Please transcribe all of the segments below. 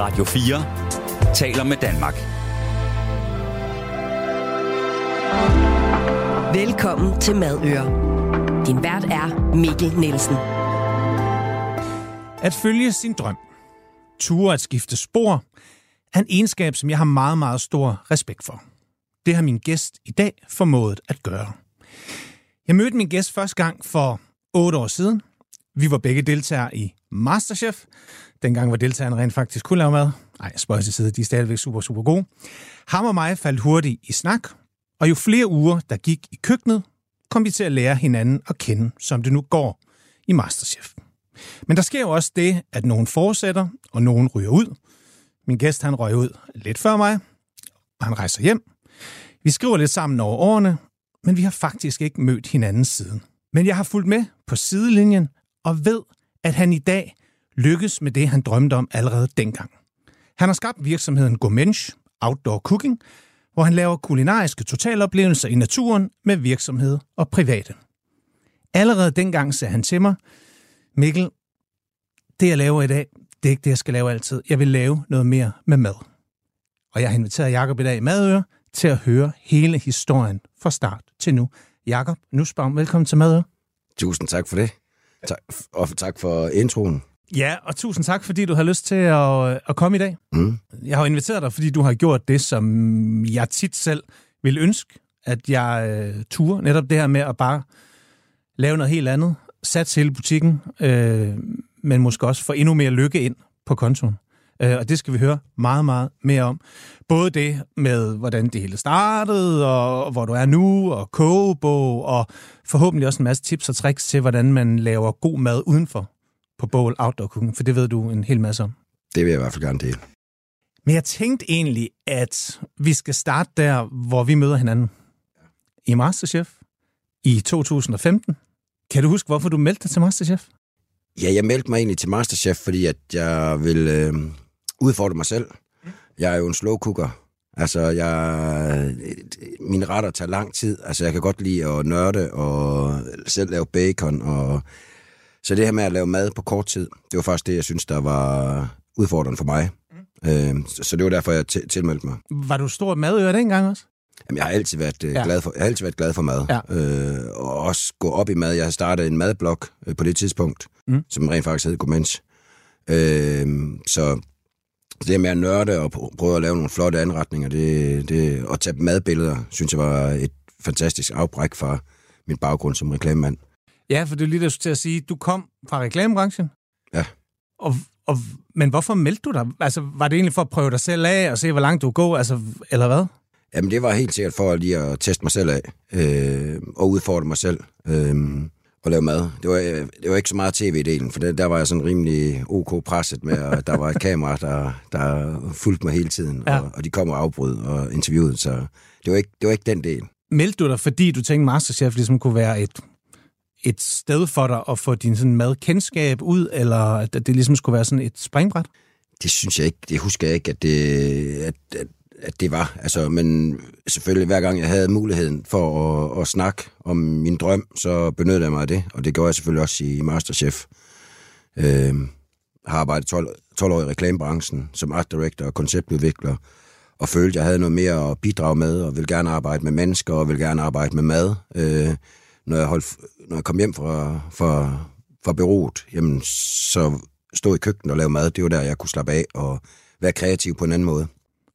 Radio 4 taler med Danmark. Velkommen til Madøre. Din vært er Mikkel Nielsen. At følge sin drøm, ture at skifte spor, er en egenskab, som jeg har meget, meget stor respekt for. Det har min gæst i dag formået at gøre. Jeg mødte min gæst første gang for otte år siden. Vi var begge deltagere i Masterchef. Dengang var deltagerne rent faktisk kunne lave mad. Nej, spørg til side, de er stadigvæk super, super gode. Ham og mig faldt hurtigt i snak, og jo flere uger, der gik i køkkenet, kom vi til at lære hinanden at kende, som det nu går i Masterchef. Men der sker jo også det, at nogen fortsætter, og nogen ryger ud. Min gæst han røg ud lidt før mig, og han rejser hjem. Vi skriver lidt sammen over årene, men vi har faktisk ikke mødt hinanden siden. Men jeg har fulgt med på sidelinjen og ved, at han i dag lykkes med det, han drømte om allerede dengang. Han har skabt virksomheden Gomensch Outdoor Cooking, hvor han laver kulinariske totaloplevelser i naturen med virksomhed og private. Allerede dengang sagde han til mig, Mikkel, det jeg laver i dag, det er ikke det, jeg skal lave altid. Jeg vil lave noget mere med mad. Og jeg har inviteret Jakob i dag i Madøre til at høre hele historien fra start til nu. Jakob Nussbaum, velkommen til Madøre. Tusind tak for det. Tak, og tak for introen. Ja, og tusind tak, fordi du har lyst til at, at komme i dag. Mm. Jeg har inviteret dig, fordi du har gjort det, som jeg tit selv vil ønske, at jeg øh, turer. Netop det her med at bare lave noget helt andet. Sats hele butikken, øh, men måske også få endnu mere lykke ind på kontoen. Øh, og det skal vi høre meget, meget mere om. Både det med, hvordan det hele startede, og hvor du er nu, og kogebog, og forhåbentlig også en masse tips og tricks til, hvordan man laver god mad udenfor på Bowl Outdoor Cooking, for det ved du en hel masse om. Det vil jeg i hvert fald gerne dele. Men jeg tænkte egentlig, at vi skal starte der, hvor vi møder hinanden. I Masterchef i 2015. Kan du huske, hvorfor du meldte dig til Masterchef? Ja, jeg meldte mig egentlig til Masterchef, fordi at jeg vil øh, udfordre mig selv. Jeg er jo en slow cooker. Altså, jeg, mine retter tager lang tid. Altså, jeg kan godt lide at nørde og selv lave bacon. Og, så det her med at lave mad på kort tid, det var faktisk det, jeg synes, der var udfordrende for mig. Mm. Øh, så, så det var derfor, jeg tilmeldte mig. Var du stor madører dengang også? Jamen, jeg har altid været, øh, Ja. glad, for, jeg har altid været glad for mad. Ja. Øh, og også gå op i mad. Jeg har startet en madblog øh, på det tidspunkt, Mm. mm. som rent faktisk hed Gomensch. Øh, så det med at nørde og pr- prøve at lave nogle flotte anretninger, det, det, og tage madbilleder, synes jeg var et fantastisk afbræk fra min baggrund som reklamemand. Ja, for det er lige skulle til at sige. Du kom fra reklamebranchen. Ja. Og, og, men hvorfor meldte du dig? Altså, var det egentlig for at prøve dig selv af og se, hvor langt du går? Altså, eller hvad? Jamen, det var helt sikkert for lige at teste mig selv af, øh, og udfordre mig selv, øh, og lave mad. Det var, øh, det var ikke så meget tv-delen, for der, der var jeg sådan rimelig ok presset med, at der var et kamera, der, der fulgte mig hele tiden, ja. og, og de kom og afbrød og interviewede, så det var ikke, det var ikke den del. Meldte du dig, fordi du tænkte, Masterchef ligesom kunne være et, et sted for dig at få din sådan madkendskab ud, eller at det ligesom skulle være sådan et springbræt? Det synes jeg ikke, det husker jeg ikke, at det, at, at, at det var. Altså, men selvfølgelig, hver gang jeg havde muligheden for at, at snakke om min drøm, så benyttede jeg mig af det, og det gjorde jeg selvfølgelig også i Masterchef. Øh, har arbejdet 12, 12 år i reklamebranchen som art director og konceptudvikler, og følte, at jeg havde noget mere at bidrage med, og ville gerne arbejde med mennesker, og ville gerne arbejde med mad. Øh, når, jeg holdt, når jeg kom hjem fra, fra, fra bureauet, jamen, så stå i køkkenet og lave mad, det var der, jeg kunne slappe af og være kreativ på en anden måde.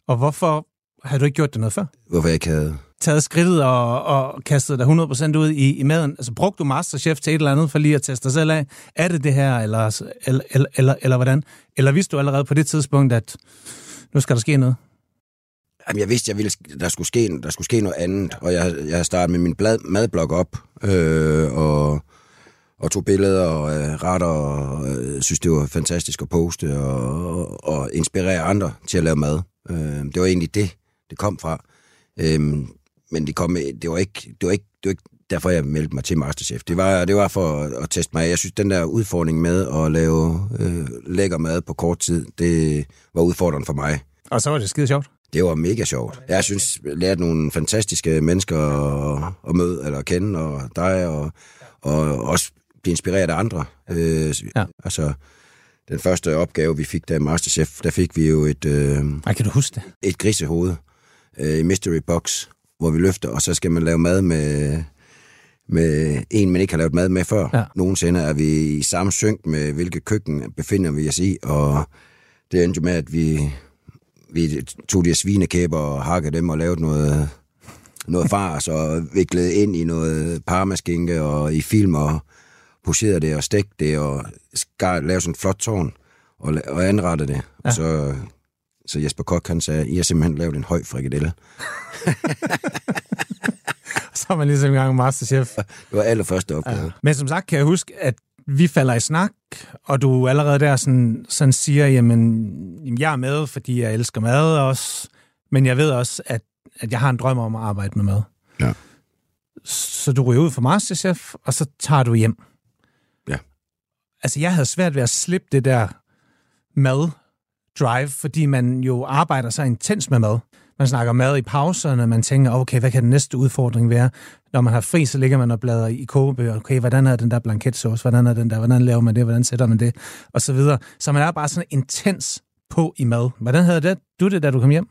Og hvorfor har du ikke gjort det noget før? Hvorfor jeg ikke havde... Taget skridtet og, og kastet dig 100% ud i, i maden? Altså, brugte du Masterchef til et eller andet for lige at teste dig selv af? Er det det her, eller, eller, eller, eller, eller hvordan? Eller vidste du allerede på det tidspunkt, at nu skal der ske noget? Jamen, jeg vidste, jeg ville, der, skulle ske, der skulle ske noget andet, og jeg, jeg har startet med min blad, madblog op, øh, og, og tog billeder og øh, retter, og øh, synes, det var fantastisk at poste, og, og, og inspirere andre til at lave mad. Øh, det var egentlig det, det kom fra. Øh, men det, kom, det, var ikke, det, var ikke, det var ikke derfor, jeg meldte mig til Masterchef. Det var, det var for at, at teste mig. Jeg synes, den der udfordring med at lave øh, lækker mad på kort tid, det var udfordrende for mig. Og så var det skide sjovt. Det var mega sjovt. Jeg synes, jeg lærte nogle fantastiske mennesker at, at møde eller at kende, og dig, og, og også blive inspireret af andre. Øh, ja. Altså, den første opgave, vi fik der i Masterchef, der fik vi jo et, øh, Ej, kan du huske det? et grisehoved øh, i Mystery Box, hvor vi løfter, og så skal man lave mad med, med en, man ikke har lavet mad med før. Ja. Nogensinde er vi i samme synk med, hvilket køkken befinder vi os i, og det endte jo med, at vi, vi tog de svinekæber og hakkede dem og lavede noget, noget fars og viklede ind i noget parmaskinke og i film og pocherede det og stegte det og skar, lavede sådan et flot tårn og, og anrettede det. Ja. Og så, så Jesper Kok, han sagde, I har simpelthen lavet en høj frikadelle. Så er man ligesom i gang med Masterchef. Det var allerførste opgave. Ja. Men som sagt kan jeg huske, at vi falder i snak, og du allerede der sådan, sådan siger, jamen, jamen, jeg er med, fordi jeg elsker mad også, men jeg ved også, at, at jeg har en drøm om at arbejde med mad. Ja. Så du ryger ud fra Masterchef, og så tager du hjem. Altså, jeg havde svært ved at slippe det der mad-drive, fordi man jo arbejder så intens med mad. Man snakker mad i pauserne, man tænker, okay, hvad kan den næste udfordring være? Når man har fri, så ligger man og bladrer i kogebøger. Okay, hvordan er den der blanketsauce? Hvordan er den der? Hvordan laver man det? Hvordan sætter man det? Og så videre. Så man er bare sådan intens på i mad. Hvordan havde det, du det, da du kom hjem?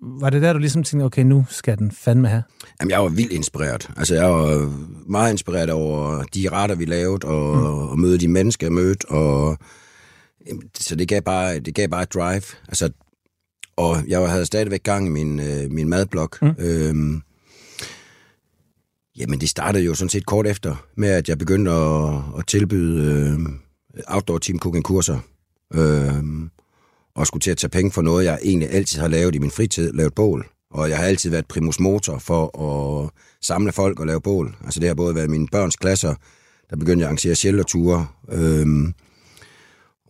Var det der, du ligesom tænkte, okay, nu skal den fandme have? Jamen, jeg var vildt inspireret. Altså, jeg var meget inspireret over de retter, vi lavede, og, mm. og møde de mennesker, jeg mødte, og så det gav bare, det gav bare et drive. Altså, og jeg havde stadigvæk gang i min, øh, min madblog. Mm. Øhm, jamen, det startede jo sådan set kort efter, med at jeg begyndte at, at tilbyde øh, outdoor team cooking kurser. Øhm, og skulle til at tage penge for noget, jeg egentlig altid har lavet i min fritid, lavet bål. Og jeg har altid været primus motor for at samle folk og lave bål. Altså det har både været mine børns klasser, der begyndte jeg at arrangere shelterture, øhm,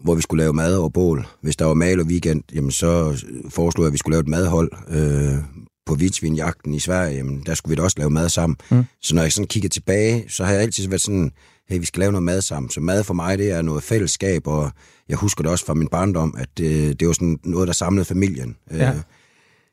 hvor vi skulle lave mad over bål. Hvis der var mal og weekend, jamen så foreslog jeg, at vi skulle lave et madhold øh, på vildsvinjagten i Sverige. Jamen, der skulle vi da også lave mad sammen. Mm. Så når jeg sådan kigger tilbage, så har jeg altid været sådan, hey, vi skal lave noget mad sammen. Så mad for mig, det er noget fællesskab, og jeg husker det også fra min barndom, at det, det var sådan noget, der samlede familien. Ja. Øh,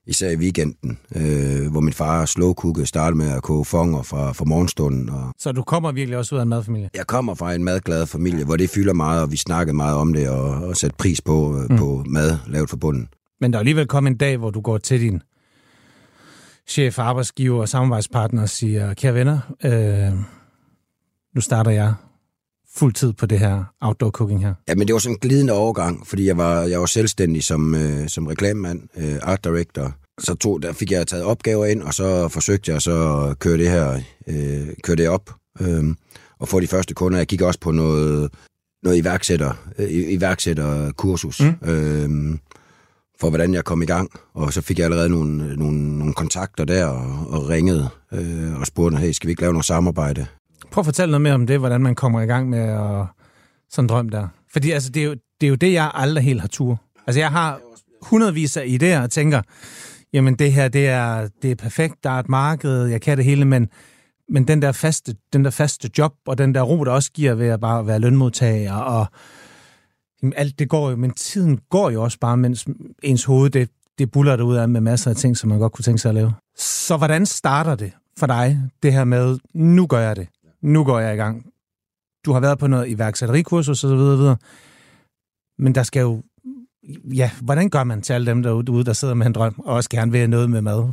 især i weekenden, øh, hvor min far slowcookede, startede med at koge fonger fra, fra morgenstunden. Og Så du kommer virkelig også ud af en madfamilie? jeg kommer fra en madglad familie, hvor det fylder meget, og vi snakkede meget om det, og, og satte pris på, øh, mm. på mad lavet for bunden. Men der er alligevel kommet en dag, hvor du går til din chef, arbejdsgiver og samarbejdspartner og siger, kære venner, øh, nu starter jeg fuld tid på det her outdoor cooking her. Ja, men det var sådan en glidende overgang, fordi jeg var, jeg var selvstændig som, øh, som reklamemand, øh, art director. Så tog, der fik jeg taget opgaver ind, og så forsøgte jeg så at køre det her øh, køre det op øh, og få de første kunder. Jeg gik også på noget, noget iværksætter, øh, iværksætterkursus. Mm. Øh, for hvordan jeg kom i gang, og så fik jeg allerede nogle, nogle, nogle kontakter der, og, og ringede øh, og spurgte, hey, skal vi ikke lave noget samarbejde? Prøv at fortælle noget mere om det, hvordan man kommer i gang med at, sådan en drøm der. Fordi altså, det, er jo, det er jo det, jeg aldrig helt har tur. Altså, jeg har hundredvis af idéer og tænker, jamen det her, det er, det er perfekt, der er et marked, jeg kan det hele, men, men den, der faste, den der faste job, og den der ro, der også giver ved at bare være lønmodtager, og jamen, alt det går jo, men tiden går jo også bare, mens ens hoved, det, det buller ud af med masser af ting, som man godt kunne tænke sig at lave. Så hvordan starter det for dig, det her med, nu gør jeg det, nu går jeg i gang. Du har været på noget iværksætterikursus og så videre, videre. Men der skal jo, ja, hvordan gør man til alle dem derude, der sidder med en drøm, og også gerne vil noget med mad?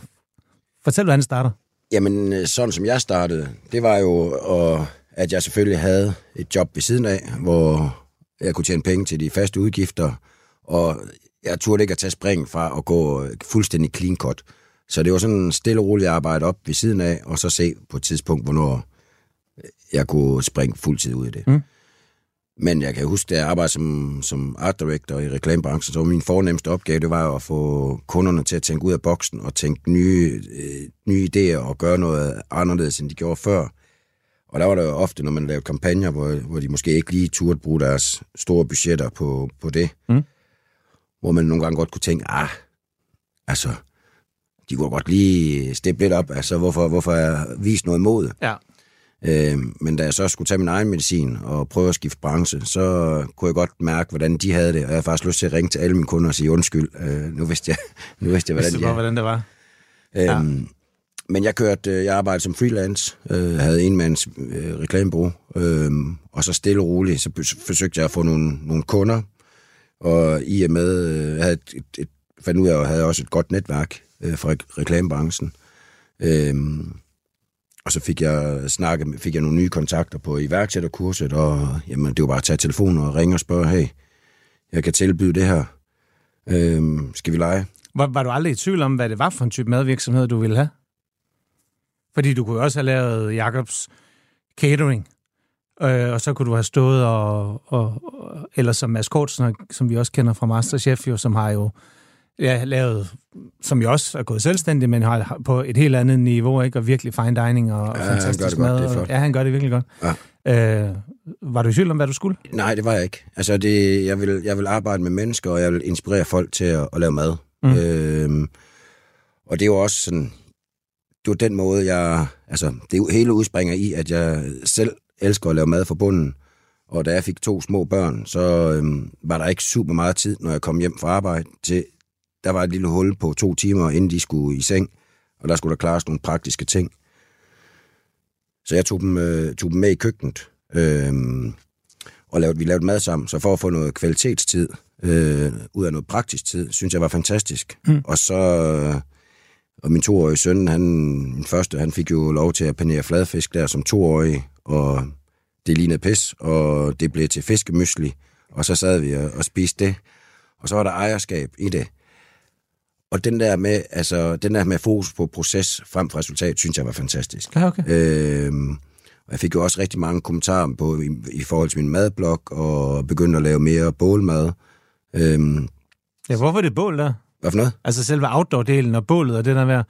Fortæl, hvordan det starter. Jamen, øh, sådan som jeg startede, det var jo, og, at jeg selvfølgelig havde et job ved siden af, hvor jeg kunne tjene penge til de faste udgifter, og jeg turde ikke at tage spring fra at gå øh, fuldstændig clean cut. Så det var sådan en stille og rolig arbejde op ved siden af, og så se på et tidspunkt, hvornår jeg kunne springe fuldtid ud i det. Mm. Men jeg kan huske, da jeg arbejdede som, som art director i reklamebranchen, så var min fornemmeste opgave, det var at få kunderne til at tænke ud af boksen og tænke nye, øh, nye idéer og gøre noget anderledes, end de gjorde før. Og der var der jo ofte, når man lavede kampagner, hvor, hvor de måske ikke lige turde bruge deres store budgetter på, på det. Mm. Hvor man nogle gange godt kunne tænke, ah, altså, de kunne godt lige steppe lidt op, altså hvorfor, hvorfor jeg vise noget mod. Ja. Øh, men da jeg så skulle tage min egen medicin og prøve at skifte branche, så kunne jeg godt mærke, hvordan de havde det. Og jeg havde faktisk lyst til at ringe til alle mine kunder og sige undskyld. Øh, nu vidste jeg, nu vidste jeg hvordan Vidste de godt, hvordan det var? Øhm, ja. Men jeg kørte, øh, jeg arbejdede som freelance, øh, havde en mands øh, reklamebureau, øh, og så stille og roligt, så forsøgte jeg at få nogle, nogle kunder, Og i og med, øh, jeg havde et, et, et, fandt ud af, at jeg havde også et godt netværk øh, fra re- reklamebranchen. Øhm, og så fik jeg snakket, fik jeg nogle nye kontakter på iværksætterkurset, og jamen, det var bare at tage telefonen og ringe og spørge, hey, jeg kan tilbyde det her. Øhm, skal vi lege? Var, var du aldrig i tvivl om, hvad det var for en type madvirksomhed, du ville have? Fordi du kunne også have lavet Jacobs catering, øh, og så kunne du have stået og, og, og eller som Mads Kortsen, som vi også kender fra Masterchef, jo, som har jo ja, lavet, som jo også er gået selvstændig, men har på et helt andet niveau, ikke? og virkelig fine dining og, Ja, fantastisk mad. godt, det og-. Ja, han gør det virkelig godt. Ja. Øh, var du i tvivl om, hvad du skulle? Nej, det var jeg ikke. Altså, det, jeg, vil, jeg vil arbejde med mennesker, og jeg vil inspirere folk til at, at lave mad. Mm. Øhm, og det er jo også sådan, det var den måde, jeg, altså, det hele udspringer i, at jeg selv elsker at lave mad fra bunden. Og da jeg fik to små børn, så øhm, var der ikke super meget tid, når jeg kom hjem fra arbejde, til der var et lille hul på to timer, inden de skulle i seng, og der skulle der klares nogle praktiske ting. Så jeg tog dem, øh, tog dem med i køkkenet, øh, og lavede, vi lavede mad sammen. Så for at få noget kvalitetstid, øh, ud af noget praktisk tid, synes jeg var fantastisk. Mm. Og så... Øh, og min toårige søn, han, min første, han fik jo lov til at panere fladfisk der som toårig, og det lignede pis, og det blev til fiskemysli, og så sad vi og, og spiste det. Og så var der ejerskab i det. Og den der med, altså, den der med fokus på proces frem for resultat, synes jeg var fantastisk. Ja, okay. Øhm, og jeg fik jo også rigtig mange kommentarer på i, i forhold til min madblog, og begyndte at lave mere bålmad. Øhm, Ja, hvorfor det bål der? hvad for noget? Altså selve outdoor-delen og bålet og det der med,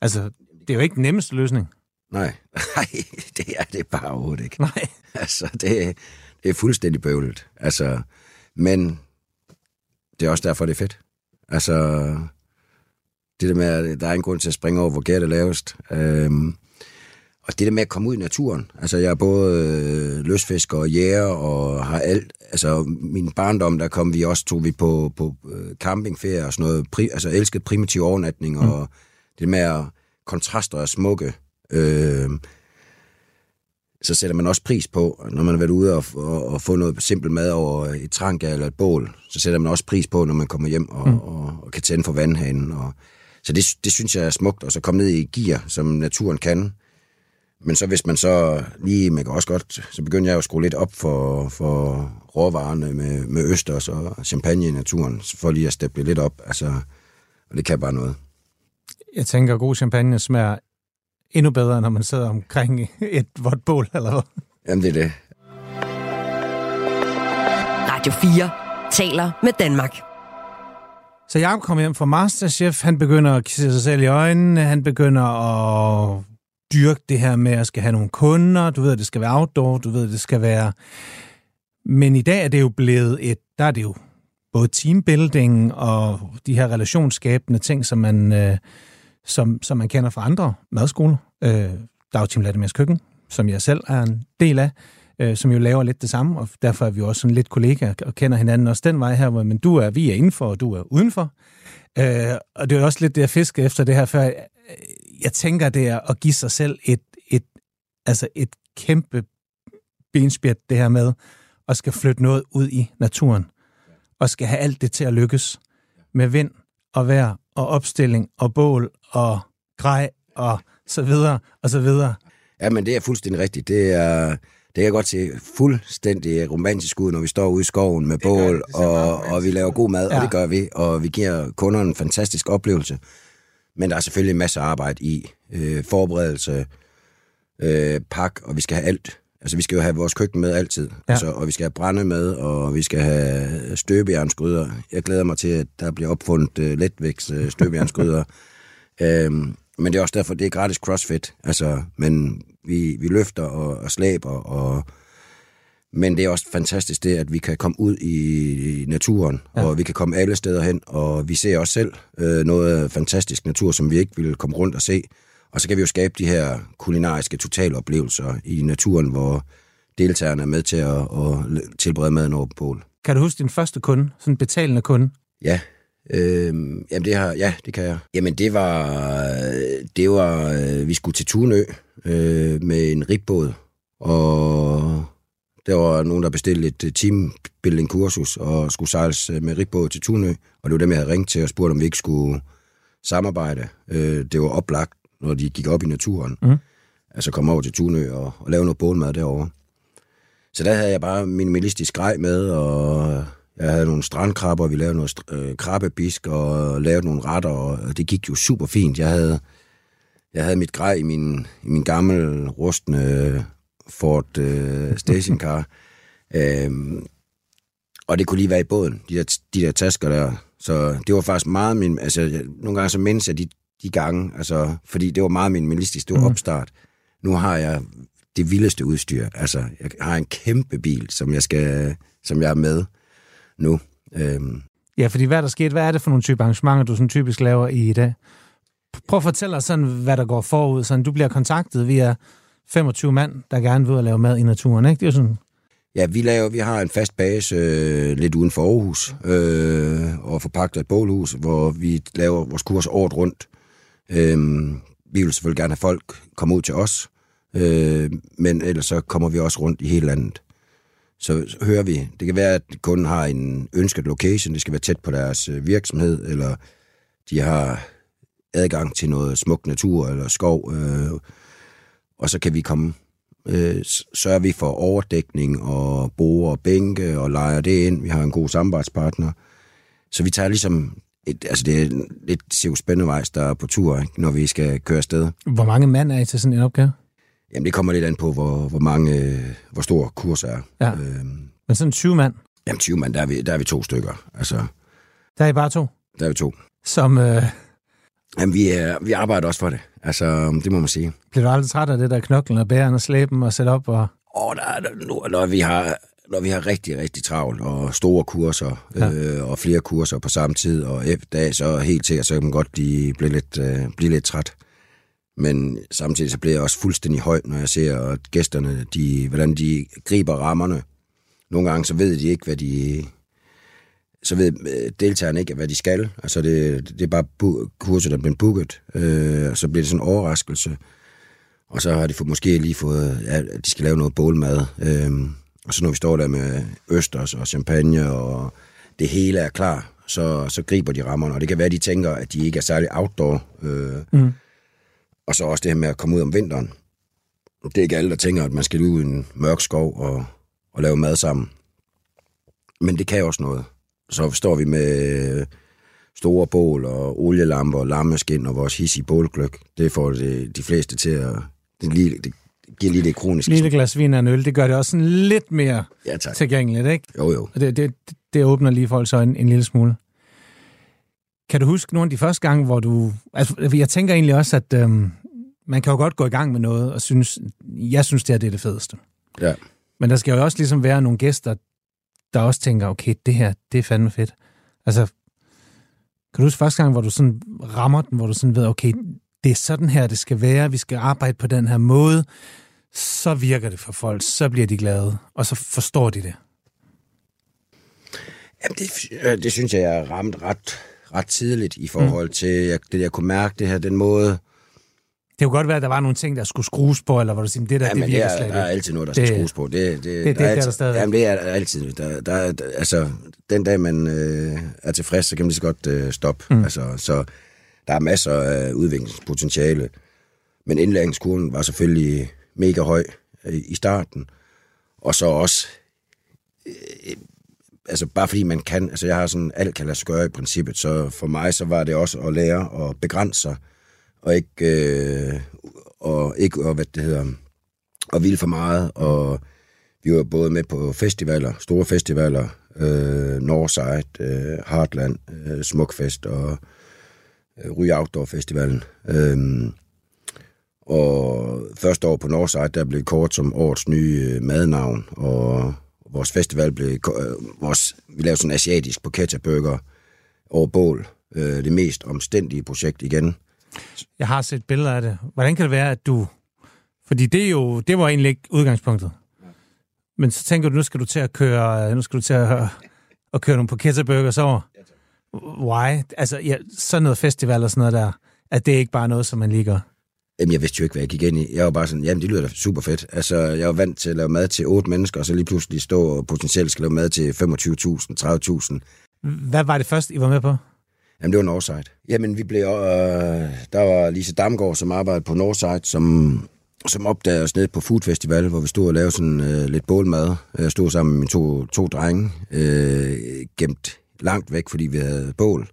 altså, det er jo ikke den nemmeste løsning. Nej, nej, det er det bare overhovedet ikke. Nej. Altså, det, er- det er fuldstændig bøvlet. Altså, men det er også derfor, det er fedt. Altså, det der med, at der er en grund til at springe over, hvor gært er lavest. Øhm, og det der med at komme ud i naturen. Altså, jeg er både øh, løsfisker og jæger, og har alt. Altså, min barndom, der kom vi også, tog vi på, på øh, campingferie og sådan noget. Pri, altså, elskede primitiv overnatning, mm. og det med at kontraster er smukke. Øh, så sætter man også pris på, når man har været ude og, og, og få noget simpelt mad over et trank eller et bål, så sætter man også pris på, når man kommer hjem og, mm. og, og kan tænde for vandhanen. Og, så det, det synes jeg er smukt, og så komme ned i gear, som naturen kan. Men så hvis man så lige, man kan også godt, så begynder jeg jo at skrue lidt op for, for råvarerne med, med østers og champagne i naturen, for lige at steppe lidt op. Altså, og det kan bare noget. Jeg tænker, at god champagne smager endnu bedre, når man sidder omkring et vådt bål, eller hvad? Jamen, det er det. Radio 4 taler med Danmark. Så Jacob kommer hjem fra Masterchef, han begynder at kigge sig selv i øjnene, han begynder at dyrke det her med at skal have nogle kunder, du ved, at det skal være outdoor, du ved, at det skal være... Men i dag er det jo blevet et, der er det jo både teambuilding og de her relationsskabende ting, som man, øh, som, som man kender fra andre madskoler. Øh, der er jo Team Latimers Køkken, som jeg selv er en del af, øh, som jo laver lidt det samme, og derfor er vi også sådan lidt kollegaer og kender hinanden også den vej her, hvor men du er, vi er indenfor, og du er udenfor. Øh, og det er også lidt det, jeg fisker efter det her, før jeg, jeg tænker, det er at give sig selv et, et, altså et kæmpe benspjæt, det her med, at skal flytte noget ud i naturen, og skal have alt det til at lykkes med vind og vejr og opstilling og bål og grej og så videre og så videre. Ja, men det er fuldstændig rigtigt. Det er, det kan jeg godt se fuldstændig romantisk ud, når vi står ude i skoven med bål, det. Det og, og vi laver god mad, ja. Og det gør vi, og vi giver kunderne en fantastisk oplevelse. Men der er selvfølgelig en masse arbejde i øh, forberedelse, øh, pak, og vi skal have alt. Altså, vi skal jo have vores køkken med altid. Ja. Altså, og vi skal have brænde med, og vi skal have støbejernsgryder. Jeg glæder mig til, at der bliver opfundet øh, letvægts øh, støbejernsgryder. øhm, men det er også derfor, det er gratis crossfit. Altså, men vi, vi løfter og, og slæber, og, men det er også fantastisk det, at vi kan komme ud i, naturen, Ja. ja. og vi kan komme alle steder hen, og vi ser også selv øh, noget fantastisk natur, som vi ikke ville komme rundt og se. Og så kan vi jo skabe de her kulinariske totaloplevelser i naturen, hvor deltagerne er med til at, at tilberede maden over på bål. Kan du huske din første kunde, sådan en betalende kunde? Ja, øh, jamen det har, ja, det kan jeg. Jamen det var, det var, øh, vi skulle til Tunø øh, med en ribbåd, og Der var nogen, der bestilte et øh, teambuilding kursus og skulle sejles øh, med rigbåd til Tunø, og det var dem, jeg havde ringt til og spurgt, om vi ikke skulle samarbejde. Øh, det var oplagt, når de gik op i naturen. Mm. Altså komme over til Tunø og, og lave noget bålmad derovre. Så der havde jeg bare minimalistisk grej med, og jeg havde nogle strandkrabber, vi lavede noget øh, krabbebisk og lavede nogle retter, og det gik jo super fint. Jeg havde, jeg havde mit grej i min, i min gamle, rustne Ford øh, stationcar. øhm, og det kunne lige være i båden, de der, de der tasker der. Så det var faktisk meget min... Altså, jeg, nogle gange så mindes jeg de, de gange, altså, fordi det var meget minimalistisk, det var mm. opstart. Nu har jeg det vildeste udstyr. Altså, jeg har en kæmpe bil, som jeg skal, som jeg er med nu. Øhm. Ja, fordi hvad er der sket? Hvad er det for nogle type arrangementer, du sådan typisk laver i dag? Prøv at fortælle os sådan, hvad der går forud. Sådan, du bliver kontaktet via 25 mand, der gerne vil ud og lave mad i naturen, ikke? Det er sådan... Ja, vi, laver, vi har en fast base øh, lidt uden for Aarhus, øh, og forpagter et bålhus, hvor vi laver vores kurs året rundt. Øh, vi vil selvfølgelig gerne have folk komme ud til os, øh, men ellers så kommer vi også rundt i hele landet. Så hører vi, det kan være, at kunden har en ønsket location, det skal være tæt på deres øh, virksomhed, eller de har adgang til noget smuk natur eller skov, øh, og så kan vi komme, øh, sørger vi for overdækning og borer og bænke og leger det ind. Vi har en god samarbejdspartner. Så vi tager ligesom, et, altså det er lidt Sivs Spændevejs, der er på tur, ikke, når vi skal køre afsted. Hvor mange mand er I til sådan en opgave? Jamen det kommer lidt an på, hvor, hvor mange, hvor stor kurs er. Ja. Øhm, Men sådan 20 mand? Jamen 20 mand, der er vi, der er vi to stykker. Altså, der er I bare to? Der er vi to. Som... Øh... Jamen vi, er, vi arbejder også for det. Altså, det må man sige. Bliver du aldrig træt af det der knoklen og bæren og slæben og sætte op? Og... Åh, der, der, når, vi har, når vi har rigtig, rigtig travlt, og store kurser, ja. øh, og flere kurser på samme tid, og efter dag, så helt sikkert, så kan man godt blive, blive, lidt, øh, blive lidt træt. Men samtidig så bliver jeg også fuldstændig høj, når jeg ser at gæsterne, de, hvordan de griber rammerne. Nogle gange så ved de ikke, hvad de... Så ved øh, deltagerne ikke, hvad de skal. Altså det, det er bare kurser, der bliver booket. Øh, og så bliver det sådan en overraskelse. Og så har de måske lige fået, ja, at de skal lave noget bålmad. Øh, og så når vi står der med østers og champagne, og det hele er klar, så, så griber de rammerne. Og det kan være, at de tænker, at de ikke er særlig outdoor. Øh, mm og så også det her med at komme ud om vinteren. Det er ikke alle, der tænker, at man skal ud i en mørk skov og, og lave mad sammen. Men det kan også noget. Så står vi med store bål og olielamper og lammeskin og vores hissige bålgløk. Det får det, de fleste til at... Det, lige, det giver lige det kroniske. Lille glas vin og en øl, det gør det også sådan lidt mere ja, tilgængeligt, ikke? Jo, jo. Det, det, det åbner lige folks øjne en lille smule. Kan du huske nogle af de første gange, hvor du... Altså, jeg tænker egentlig også, at øhm, man kan jo godt gå i gang med noget, og synes, jeg synes, det er det, er det fedeste. Ja. Men der skal jo også ligesom være nogle gæster, der også tænker, okay, det her, det er fandme fedt. Altså, kan du huske første gang, hvor du sådan rammer den, hvor du sådan ved, okay, det er sådan her, det skal være, vi skal arbejde på den her måde, så virker det for folk, så bliver de glade, og så forstår de det. Jamen, det, det synes jeg, jeg er ramt ret ret tidligt i forhold mm. til, jeg, det jeg kunne mærke det her, den måde... Det kunne godt være, at der var nogle ting, der skulle skrues på, eller hvor du siger, det der, jamen, det virker det er, slet Der er altid noget, der skal det, skrues på. Det, det, det, det, der er, altid, der stadig. Jamen, det er altid. Der, der, der, altså, den dag, man øh, er tilfreds, så kan man lige så godt øh, stoppe. Mm. Altså, så der er masser af udviklingspotentiale. Men indlæringskurven var selvfølgelig mega høj øh, i starten. Og så også øh, altså bare fordi man kan, altså jeg har sådan, alt kan lade sig gøre i princippet, så for mig så var det også at lære at begrænse sig, og ikke, øh, og ikke og, hvad det hedder, og ville for meget, og vi var både med på festivaler, store festivaler, øh, Northside, øh, Heartland, øh, Smukfest og øh, Ryge Outdoor Festivalen. Øh, og første år på Northside, der blev kort som årets nye øh, madnavn, og vores festival blev, øh, vores, vi lavede sådan en asiatisk burger over bål. Øh, det mest omstændige projekt igen. Jeg har set billeder af det. Hvordan kan det være, at du... Fordi det, er jo, det var egentlig ikke udgangspunktet. Men så tænker du, nu skal du til at køre, nu skal du til at, at køre nogle burgers over. Why? Altså, ja, sådan noget festival og sådan noget der, at det ikke bare noget, som man lige gør. Jamen, jeg vidste jo ikke, hvad jeg gik ind i. Jeg var bare sådan, jamen, det lyder da super fedt. Altså, jeg var vant til at lave mad til otte mennesker, og så lige pludselig stå og potentielt skal lave mad til 25.000, 30.000. Hvad var det første, I var med på? Jamen, det var Northside. Jamen, vi blev... Øh, der var Lise Damgaard, som arbejdede på Northside, som, som opdagede os ned på Food Festival, hvor vi stod og lavede sådan øh, lidt bålmad. Jeg stod sammen med mine to, to drenge, øh, gemt langt væk, fordi vi havde bål.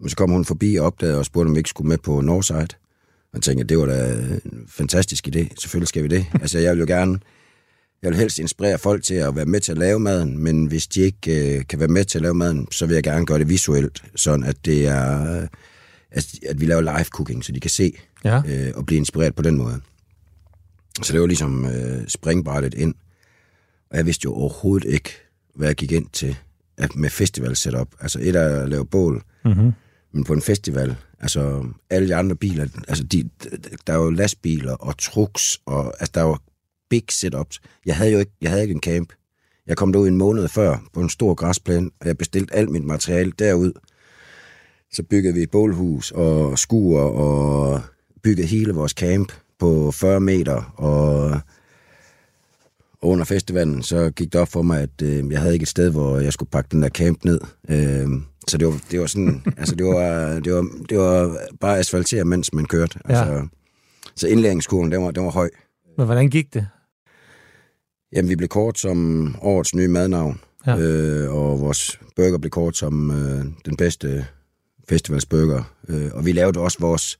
Men så kom hun forbi og opdagede og spurgte, om vi ikke skulle med på Northside. Og jeg tænkte, det var da en fantastisk idé. Selvfølgelig skal vi det. Altså, jeg vil jo gerne... Jeg vil helst inspirere folk til at være med til at lave maden, men hvis de ikke øh, kan være med til at lave maden, så vil jeg gerne gøre det visuelt, sådan at det er, øh, at, at vi laver live cooking, så de kan se Ja. øh, og blive inspireret på den måde. Så det var ligesom øh, springbrættet ind. Og jeg vidste jo overhovedet ikke, hvad jeg gik ind til at med festival setup. Altså et er at lave bål, Mm-hmm men på en festival, altså alle de andre biler, altså de, der er jo lastbiler og trucks, og altså der er jo big setups. Jeg havde jo ikke, jeg havde ikke en camp. Jeg kom derud en måned før på en stor græsplæne, og jeg bestilte alt mit materiale derud. Så byggede vi et bålhus og skuer og byggede hele vores camp på 40 meter, og og under festivalen, så gik det op for mig, at øh, jeg havde ikke et sted, hvor jeg skulle pakke den der camp ned. Øh, så det var, det var sådan, altså det var, det var, det var bare asfaltere, mens man kørte. Altså, Så indlæringskurven, den var, den var høj. Men hvordan gik det? Jamen, vi blev kort som årets nye madnavn, Ja. øh, og vores burger blev kort som øh, den bedste festivalsburger. Øh, og vi lavede også vores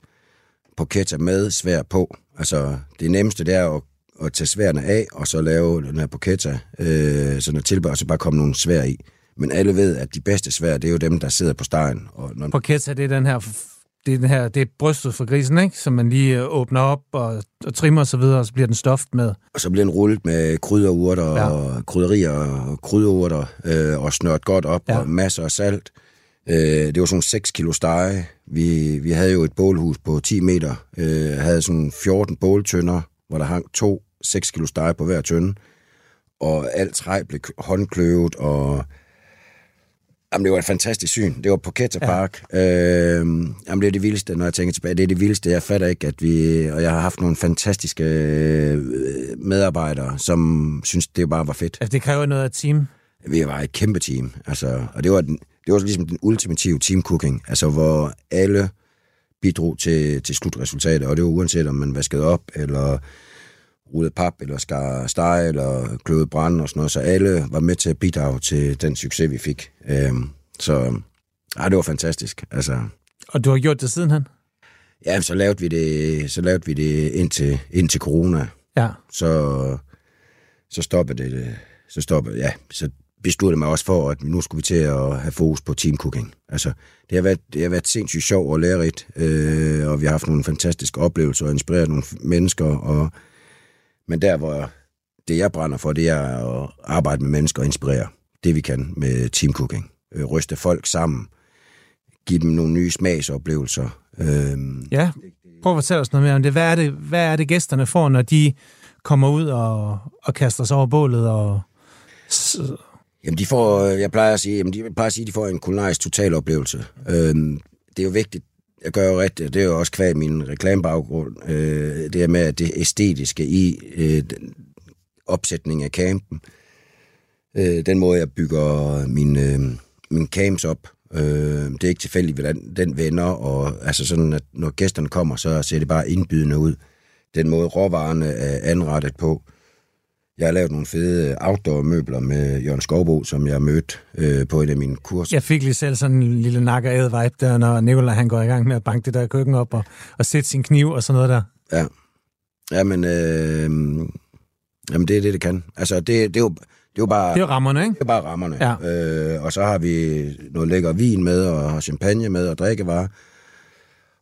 porchetta med svær på. Altså, det nemmeste, det er at, at tage sværene af, og så lave den her porchetta, øh, sådan at tilbehør, og så bare komme nogle svær i. Men alle ved, at de bedste svær, det er jo dem, der sidder på stegen. Og når, Porchetta, det er den her, det er den her, det er brystet for grisen, ikke? Som man lige øh, åbner op og, og trimmer og så videre, og så bliver den stoft med. Og så bliver den rullet med krydderurter Ja. og krydderier og krydderurter øh, og snørt godt op Ja. og masser af salt. Øh, det var sådan 6 kilo stege. Vi, vi havde jo et bålhus på 10 meter. Øh, havde sådan 14 båltønder, hvor der hang to 6 kilo stege på hver tønde. Og alt træ blev håndkløvet, og Jamen, det var et fantastisk syn. Det var på Ketta Park. Ja. Øh, jamen, det er det vildeste, når jeg tænker tilbage. Det er det vildeste. Jeg fatter ikke, at vi... Og jeg har haft nogle fantastiske øh, medarbejdere, som synes, det bare var fedt. Altså, det kræver noget af team. Vi var et kæmpe team. Altså, og det var, den, det var ligesom den ultimative teamcooking. Altså, hvor alle bidrog til, til slutresultatet. Og det var uanset, om man vaskede op, eller rullet pap, eller skar steg, eller kløvede brand og sådan noget. Så alle var med til at bidrage til den succes, vi fik. Øhm, så ja, det var fantastisk. Altså, Og du har gjort det sidenhen? ja, så lavede vi det, så lavede vi det indtil, indtil corona. Ja. Så, så stoppede det. Så stoppede, ja, så besluttede mig også for, at nu skulle vi til at have fokus på teamcooking. Altså, det har været, det har været sindssygt sjovt og lærerigt, øh, og vi har haft nogle fantastiske oplevelser og inspireret nogle mennesker. Og, men der, hvor det jeg brænder for, det er at arbejde med mennesker og inspirere det, vi kan med teamcooking. Øh, ryste folk sammen, give dem nogle nye smagsoplevelser. Øh, Ja. Prøv at fortælle os noget mere om det. Hvad er det, hvad er det gæsterne får, når de kommer ud og, og kaster sig over bålet? Og... Jamen, de får, øh, jeg plejer at sige, jamen, de plejer at sige, de får en kulinarisk totaloplevelse. Øhm, det er jo vigtigt. Jeg gør jo rigtigt, det er jo også kvad min reklamebaggrund, øh, det her med at det æstetiske i øh, opsætning af campen. Øh, den måde, jeg bygger min, øh, min camps op, øh, det er ikke tilfældigt, hvordan den vender, og altså sådan, at når gæsterne kommer, så ser det bare indbydende ud. Den måde, råvarerne er anrettet på, jeg har lavet nogle fede outdoor-møbler med Jørgen Skovbo, som jeg mødte øh, på et af mine kurser. Jeg fik lige selv sådan en lille nakker vibe der, når Nicolaj han går i gang med at banke det der køkken op og, og sætte sin kniv og sådan noget der. Ja. Jamen, øh, jamen, det er det, det kan. Altså, det, det, er, jo, det er jo bare... Det er rammerne, ikke? Det er bare rammerne. Ja. Øh, og så har vi noget lækker vin med, og champagne med, og drikkevarer.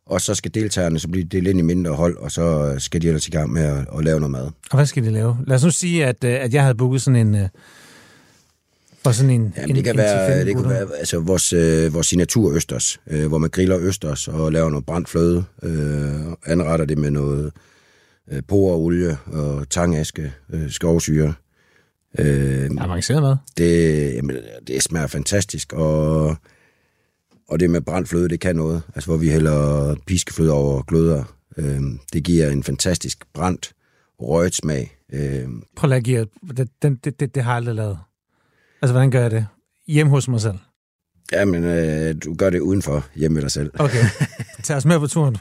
Og så skal deltagerne så blive delt ind i mindre hold, og så skal de ellers i gang med at, at lave noget mad. Og hvad skal de lave? Lad os nu sige, at, øh, at jeg havde booket sådan en... øh, For sådan en, Jamen, en, det kan en være, det kan gutter. være altså, vores, øh, vores signatur østers, øh, hvor man griller østers og laver noget brændt fløde, øh, anretter det med noget øh, olie og tangaske, øh, skovsyre. Øh, Avanceret mad. det, jamen, det smager fantastisk, og, og det med brændt fløde, det kan noget. Altså, hvor vi hælder piskefløde over gløder, Øh, det giver en fantastisk brændt, røget smag. Øh, Prøv lige at give, det, det, det, det, har jeg aldrig lavet. Altså, hvordan gør jeg det? Hjemme hos mig selv. jamen, øh, du gør det udenfor, hjemme med dig selv. Okay. Tag os med på turen.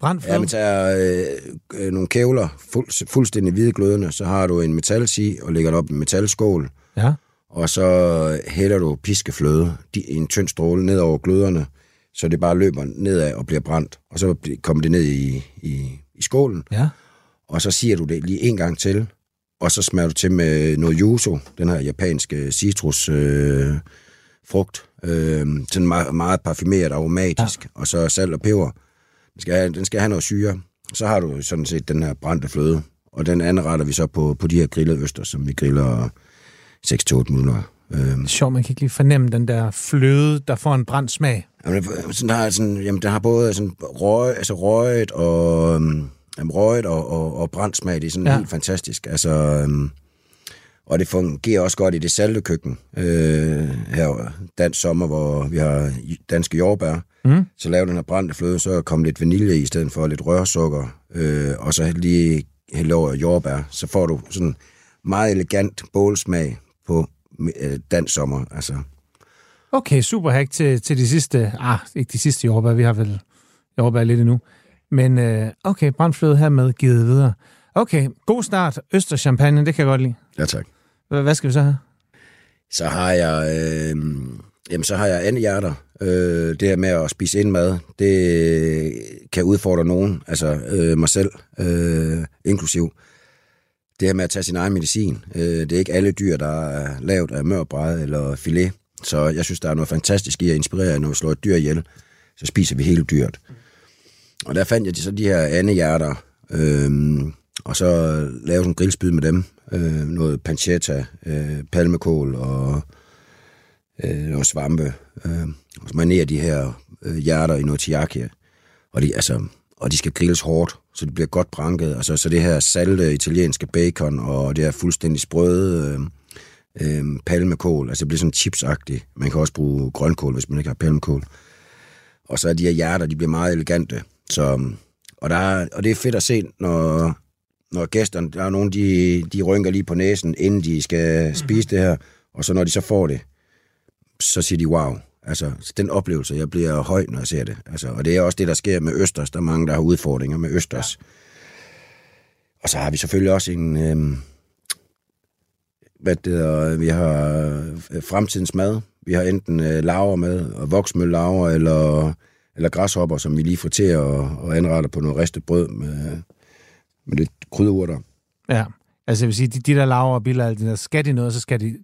Brændt. Ja, men tager øh, øh, nogle kævler, fuld, fuldstændig hvide glødende, så har du en metalsi og lægger det op i en metalskål, Ja. Og så hælder du piskefløde i en tynd stråle ned over gløderne, så det bare løber nedad og bliver brændt, og så kommer det ned i, i, i skålen, Ja. og så siger du det lige en gang til, og så smager du til med noget yuzu, den her japanske citrus øh, frugt, øh, sådan meget, meget parfumeret, aromatisk, ja. og så salt og peber. Den skal, have, den skal have noget syre. Så har du sådan set den her brændte fløde, og den anretter vi så på, på de her grillede øster, som vi griller 6-8 minutter. Øh, Sjovt, man kan ikke lige fornemme den der fløde, der får en brændt smag. Jamen, sådan, har, sådan, jamen, den har både sådan røg, altså røget og, øhm, røget og, og, og brændt smag. Det er sådan Ja. helt fantastisk. Altså, øhm, og det fungerer også godt i det salte køkken. Øh, her dansk sommer, hvor vi har danske jordbær. Mm. Så laver den her brændte fløde, så kommer lidt vanilje i, i stedet for lidt rørsukker. Øh, og så lige hælde over jordbær. Så får du sådan meget elegant bålsmag på øh, dansk sommer. Altså, Okay, super hack til, til de sidste... Ah, ikke de sidste jordbær, vi har vel jordbær lidt endnu. Men øh, okay, brandfløde her med givet videre. Okay, god start. Østerchampagne, det kan jeg godt lide. ja tak. Hvad hvad skal vi så have? Så har jeg, øh, jamen, så har jeg andre hjerter. Øh, det her med at spise ind mad, det kan udfordre nogen, altså øh, mig selv, øh, inklusiv. Det her med at tage sin egen medicin. Øh, det er ikke alle dyr, der er lavet af mørbræd eller filet. Så jeg synes, der er noget fantastisk i at inspirere, når vi slår et dyr ihjel, så spiser vi hele dyret. Og der fandt jeg så de her andehjerter, øh, og så lavede sådan en grillspyd med dem. Øh, noget pancetta, øh, palmekål og øh, noget svampe. Øh, og så marinerer de her øh, hjerter i noget tiakia. Og de, altså, og de skal grilles hårdt, så det bliver godt branket. Altså, så det her salte italienske bacon og det her fuldstændig sprøde øh, øh, palmekål, altså det bliver sådan chipsagtigt. Man kan også bruge grønkål, hvis man ikke har palmekål. Og så er de her hjerter, de bliver meget elegante. Så, og, der er, og det er fedt at se, når, når gæsterne, der er nogen, de, de rynker lige på næsen, inden de skal spise det her, og så når de så får det, så siger de wow. Altså, den oplevelse, jeg bliver høj, når jeg ser det. Altså, og det er også det, der sker med Østers. Der er mange, der har udfordringer med Østers. Ja. Og så har vi selvfølgelig også en... Øhm, hvad det hedder, vi har øh, fremtidens mad. Vi har enten øh, laver med, og voksmøllaver, eller, eller græshopper, som vi lige friterer og, og anretter på noget ristet brød med, med lidt krydderurter. Ja, altså jeg vil sige, de, de der laver og biler, alt det der, skal de noget, så skal de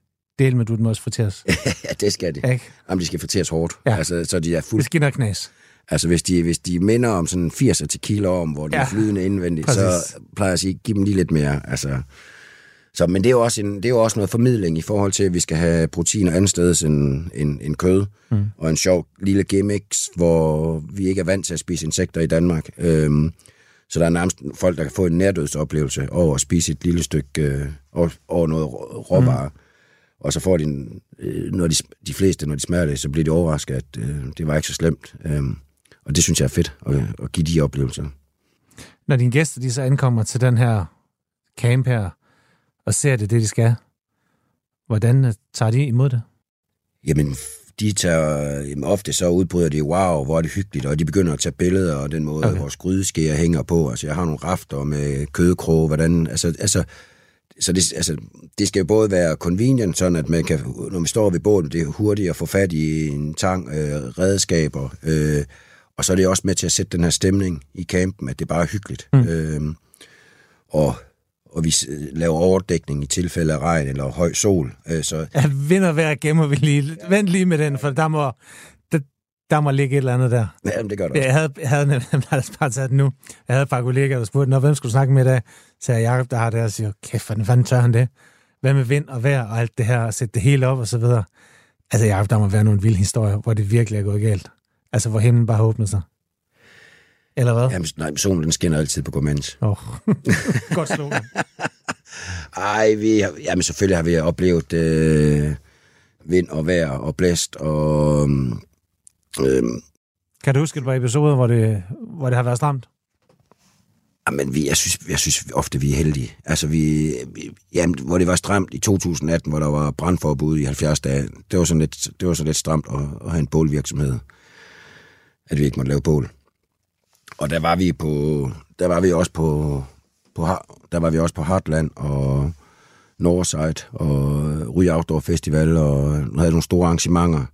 dele med, du den også friteres. ja, det skal de. Ikke? Jamen, de skal friteres hårdt. Ja. Altså, så de er Det fuldt... skinner knas. Altså, hvis de, hvis de minder om sådan 80 til kilo om, hvor de Ja. er flydende indvendigt, Præcis. så plejer jeg at sige, giv dem lige lidt mere. Altså, så, men det er, jo også en, det er jo også noget formidling i forhold til, at vi skal have proteiner andet sted end, end, end kød. Mm. Og en sjov lille gimmick, hvor vi ikke er vant til at spise insekter i Danmark. Øhm, så der er nærmest folk, der kan få en nærdødsoplevelse over at spise et lille stykke, øh, over, noget rå- råvarer. Mm. Og så får de, en, øh, når de, de fleste, når de smager det, så bliver de overrasket, at øh, det var ikke så slemt. Øhm, og det synes jeg er fedt, at, at give de oplevelser. Når dine gæster de så ankommer til den her camp her, og ser det, det de skal, hvordan øh, tager de imod det? Jamen, de tager jamen, ofte så udbryder de, wow, hvor er det hyggeligt, og de begynder at tage billeder, og den måde, Okay. vores grydeskeer hænger på. Altså, jeg har nogle rafter med kødkroge, hvordan, altså, altså, så det, altså, det skal jo både være convenient, sådan at man kan, når vi står ved båden, det er hurtigt at få fat i en tang, øh, redskaber, øh, og så er det også med til at sætte den her stemning i campen, at det bare er hyggeligt. Mm. Øh, og, og vi laver overdækning i tilfælde af regn eller høj sol, øh, så Ja, vind og vejr gemmer vi lige. Vent lige med den, for der må, der, må ligge et eller andet der. ja, det gør det også. Jeg havde, jeg havde nemlig, bare tage den nu. Jeg havde et par kollegaer, der spurgte, "Nå, hvem skulle du snakke med i dag? Så jeg, Jacob, der har det, og siger, kæft, hvordan fanden tør han det? Hvad med vind og vejr og alt det her, og sætte det hele op og så videre. Altså, Jacob, der må være nogle vilde historier, hvor det virkelig er gået galt. Altså, hvor himlen bare har åbnet sig. Eller hvad? Jamen, nej, solen den skinner altid på gourmand. Oh. Godt slogan. Ej, vi har, jamen selvfølgelig har vi oplevet øh, vind og vejr og blæst og... Øh, Kan du huske et par episoder, hvor det, hvor det har været stramt? Jamen, vi, jeg, synes, jeg synes ofte, vi er heldige. Altså, vi, jamen, hvor det var stramt i 2018, hvor der var brandforbud i 70 dage, det var sådan lidt, det var så lidt stramt at, at have en bålvirksomhed. At vi ikke måtte lave bål. Og der var vi på, der var vi også på, på, der var vi også på Heartland og Northside og Ryge Outdoor Festival og havde nogle store arrangementer.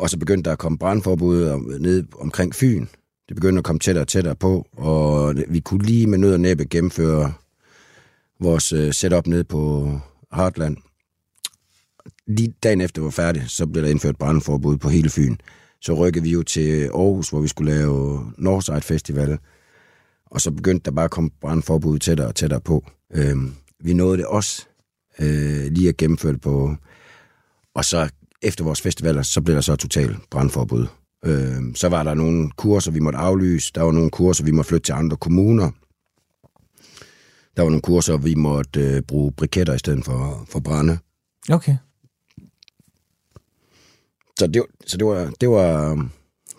Og så begyndte der at komme brandforbud ned omkring Fyn. Det begyndte at komme tættere og tættere på, og vi kunne lige med nød og næppe gennemføre vores øh, setup ned på Heartland. Lige dagen efter vi var færdig, så blev der indført brandforbud på hele Fyn. Så rykkede vi jo til Aarhus, hvor vi skulle lave Northside Festival. Og så begyndte der bare at komme brandforbud tættere og tættere på. Øhm, vi nåede det også øh, lige at gennemføre det på... Og så efter vores festivaler, så blev der så totalt brandforbud. Øh, så var der nogle kurser, vi måtte aflyse. Der var nogle kurser, vi måtte flytte til andre kommuner. Der var nogle kurser, vi måtte øh, bruge briketter i stedet for, for brænde. Okay. Så det, så det var, det var,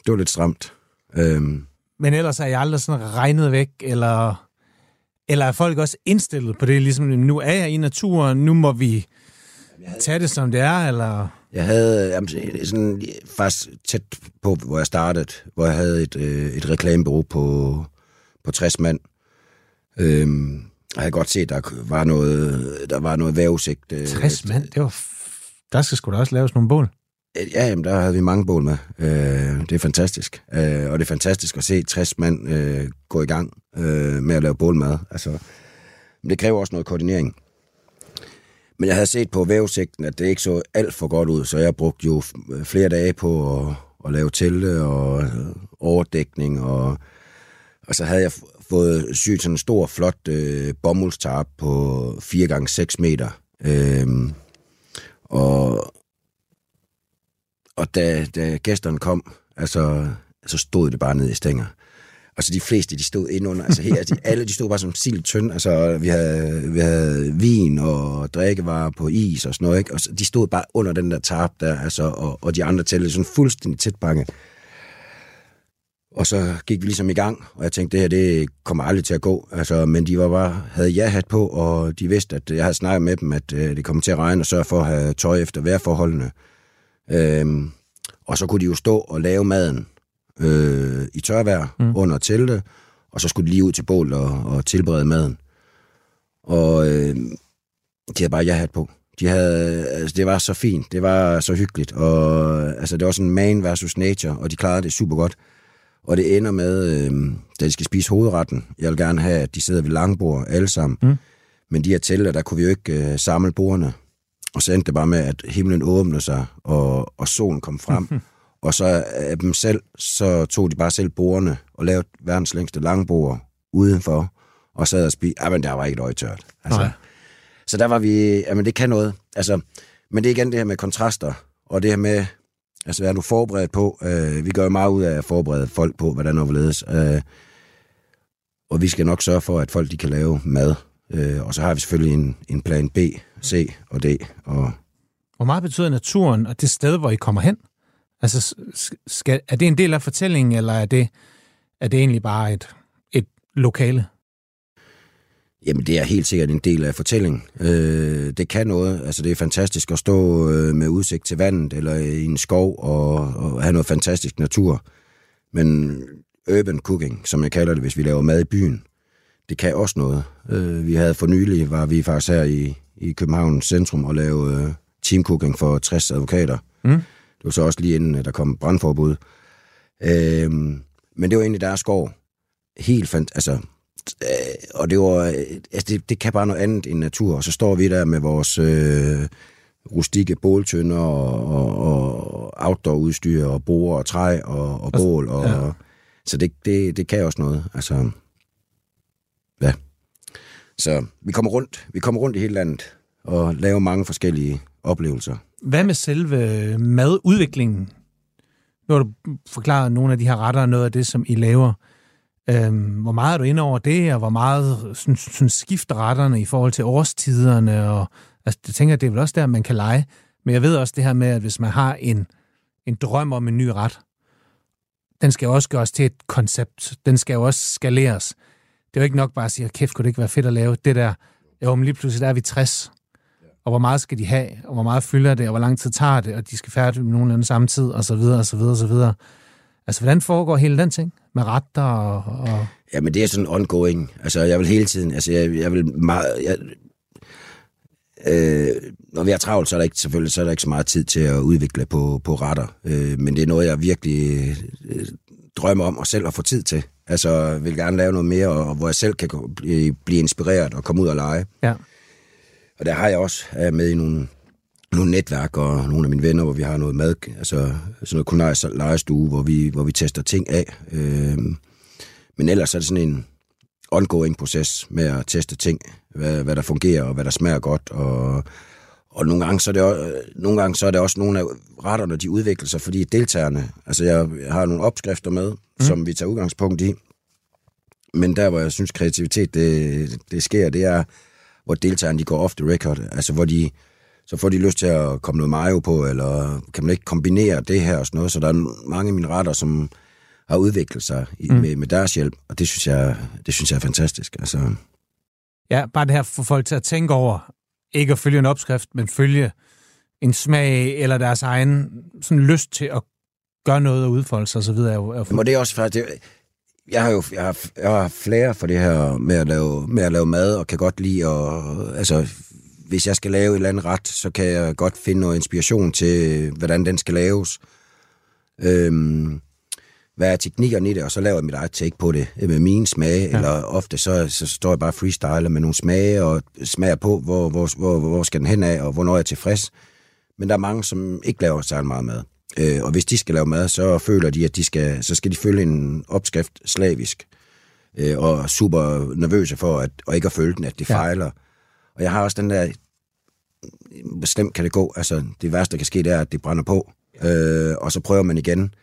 det var lidt stramt. Øhm. Men ellers er jeg aldrig sådan regnet væk, eller, eller er folk også indstillet på det? Ligesom, nu er jeg i naturen, nu må vi tage det, som det er, eller... Jeg havde jamen, sådan, faktisk tæt på, hvor jeg startede, hvor jeg havde et, øh, et reklamebureau på, på 60 mand. Øhm, jeg havde godt set, der var noget, der var noget vævesigt. 60 mand? Det var, der skal sgu da også laves nogle bål. Ja, jamen, der havde vi mange bål med. Øh, det er fantastisk. Øh, og det er fantastisk at se 60 mand øh, gå i gang øh, med at lave bålmad. Altså, men det kræver også noget koordinering. Men jeg havde set på vævesigten, at det ikke så alt for godt ud, så jeg brugte jo øh, flere dage på at, at lave telte og øh, overdækning, og, og så havde jeg fået syet sådan en stor, flot øh, bomuldstarp på 4 gange 6 meter. Øhm, og og da, da gæsterne kom, altså, så stod det bare nede i stænger. Og så de fleste, de stod indunder, altså her, de, alle de stod bare som sild tynd, altså vi havde, vi havde vin og drikkevarer på is og sådan noget, ikke? og så, de stod bare under den der tarp der, altså, og, og de andre tællede sådan fuldstændig tæt bange. Og så gik vi ligesom i gang, og jeg tænkte, det her, det kommer aldrig til at gå. Altså, men de var bare, havde ja-hat på, og de vidste, at jeg havde snakket med dem, at øh, det kom til at regne, og sørge for at have tøj efter vejrforholdene. Øhm, og så kunne de jo stå og lave maden øh, i tørvejr mm. under telte, og så skulle de lige ud til bål og, og tilberede maden. Og øh, de havde bare ja-hat på. De havde, altså, det var så fint, det var så hyggeligt, og altså, det var sådan man versus nature, og de klarede det super godt. Og det ender med, øh, da de skal spise hovedretten, jeg vil gerne have, at de sidder ved langbord alle sammen, mm. men de her telte, der kunne vi jo ikke øh, samle bordene. Og så endte det bare med, at himlen åbnede sig, og, og solen kom frem. Og så af dem selv, så tog de bare selv bordene og lavede verdens længste langbord udenfor, og sad og spiste. men der var ikke et øje tørt. Altså, så der var vi, jamen det kan noget. Altså, men det er igen det her med kontraster, og det her med, altså hvad er du forberedt på? Uh, vi gør jo meget ud af at forberede folk på, hvordan overledes. Uh, og vi skal nok sørge for, at folk de kan lave mad. Uh, og så har vi selvfølgelig en, en plan B, C og D. Og... Hvor meget betyder naturen og det sted, hvor I kommer hen? Altså, skal, er det en del af fortællingen, eller er det, er det egentlig bare et, et lokale? Jamen, det er helt sikkert en del af fortællingen. Øh, det kan noget. Altså, det er fantastisk at stå øh, med udsigt til vandet, eller i en skov, og, og have noget fantastisk natur. Men urban cooking, som jeg kalder det, hvis vi laver mad i byen, det kan også noget. Øh, vi havde for nylig, var vi faktisk her i, i København centrum og lave øh, teamcooking for 60 advokater. Mm. Det var så også lige inden, der kom brandforbud. Øhm, men det var egentlig deres skov. Helt fandt, altså, øh, og det var, øh, altså det, det kan bare noget andet end natur. Og så står vi der med vores øh, rustikke båltønder og, og, og outdoor-udstyr og borer og træ og, og bål. Og, ja. og, så det, det, det kan også noget. Altså, ja. Så vi kommer rundt. Vi kommer rundt i hele landet og laver mange forskellige oplevelser. Hvad med selve madudviklingen? Nu har du forklaret nogle af de her retter, noget af det, som I laver. Øhm, hvor meget er du inde over det, og hvor meget sådan, sådan skifter retterne i forhold til årstiderne? Og, altså, jeg tænker, det er vel også der, man kan lege. Men jeg ved også det her med, at hvis man har en, en drøm om en ny ret, den skal jo også gøres til et koncept. Den skal jo også skaleres. Det er jo ikke nok bare at sige, kæft, kunne det ikke være fedt at lave det der. Jo, men lige pludselig der er vi 60. Og hvor meget skal de have, og hvor meget fylder det, og hvor lang tid tager det, og de skal færdige med nogenlunde samme tid, og så videre, og så videre, og så videre. Altså, hvordan foregår hele den ting? Med retter og... og... Ja, men det er sådan ongoing. Altså, jeg vil hele tiden... Altså, jeg, jeg vil meget... Jeg, øh, når vi har travlt, så er der ikke, selvfølgelig så er der ikke så meget tid til at udvikle på, på retter. Øh, men det er noget, jeg virkelig øh, drømmer om og selv at få tid til. Altså, jeg vil gerne lave noget mere, og, hvor jeg selv kan blive, blive inspireret og komme ud og lege. Ja. Og der har jeg også er med i nogle, nogle netværk og nogle af mine venner, hvor vi har noget mad, altså sådan noget kunajs lejestue, hvor vi, hvor vi tester ting af. Øh, men ellers er det sådan en ongoing proces med at teste ting, hvad, hvad der fungerer og hvad der smager godt. Og, og nogle gange, så er det også, nogle gange så er det også nogle af retterne, de udvikler sig, fordi deltagerne, altså jeg, jeg har nogle opskrifter med, mm. som vi tager udgangspunkt i, men der, hvor jeg synes kreativitet, det, det sker, det er, hvor deltagerne de går off the record, altså hvor de, så får de lyst til at komme noget mayo på, eller kan man ikke kombinere det her og sådan noget, så der er mange af mine retter, som har udviklet sig i, mm. med, med deres hjælp, og det synes jeg, det synes jeg er fantastisk. Altså. Ja, bare det her for folk til at tænke over, ikke at følge en opskrift, men følge en smag eller deres egen sådan lyst til at gøre noget og udfolde sig osv. Er jo, er jo... det er også faktisk, det, jeg har jo jeg har, jeg har flere for det her med at, lave, med at lave mad, og kan godt lide at, altså, hvis jeg skal lave et eller andet ret, så kan jeg godt finde noget inspiration til, hvordan den skal laves. Øhm, hvad er teknikkerne i det, og så laver jeg mit eget take på det med mine smage, ja. eller ofte så, så står jeg bare freestyle med nogle smage, og smager på, hvor, hvor, hvor, hvor skal den hen af, og hvornår er jeg tilfreds. Men der er mange, som ikke laver særlig meget mad. Øh, og hvis de skal lave mad, så føler de, at de skal, så skal de følge en opskrift slavisk. Øh, og super nervøse for, at, og ikke at følge den, at de ja. fejler. Og jeg har også den der, bestemt kan det gå. Altså, det værste, der kan ske, det er, at det brænder på. Øh, og så prøver man igen.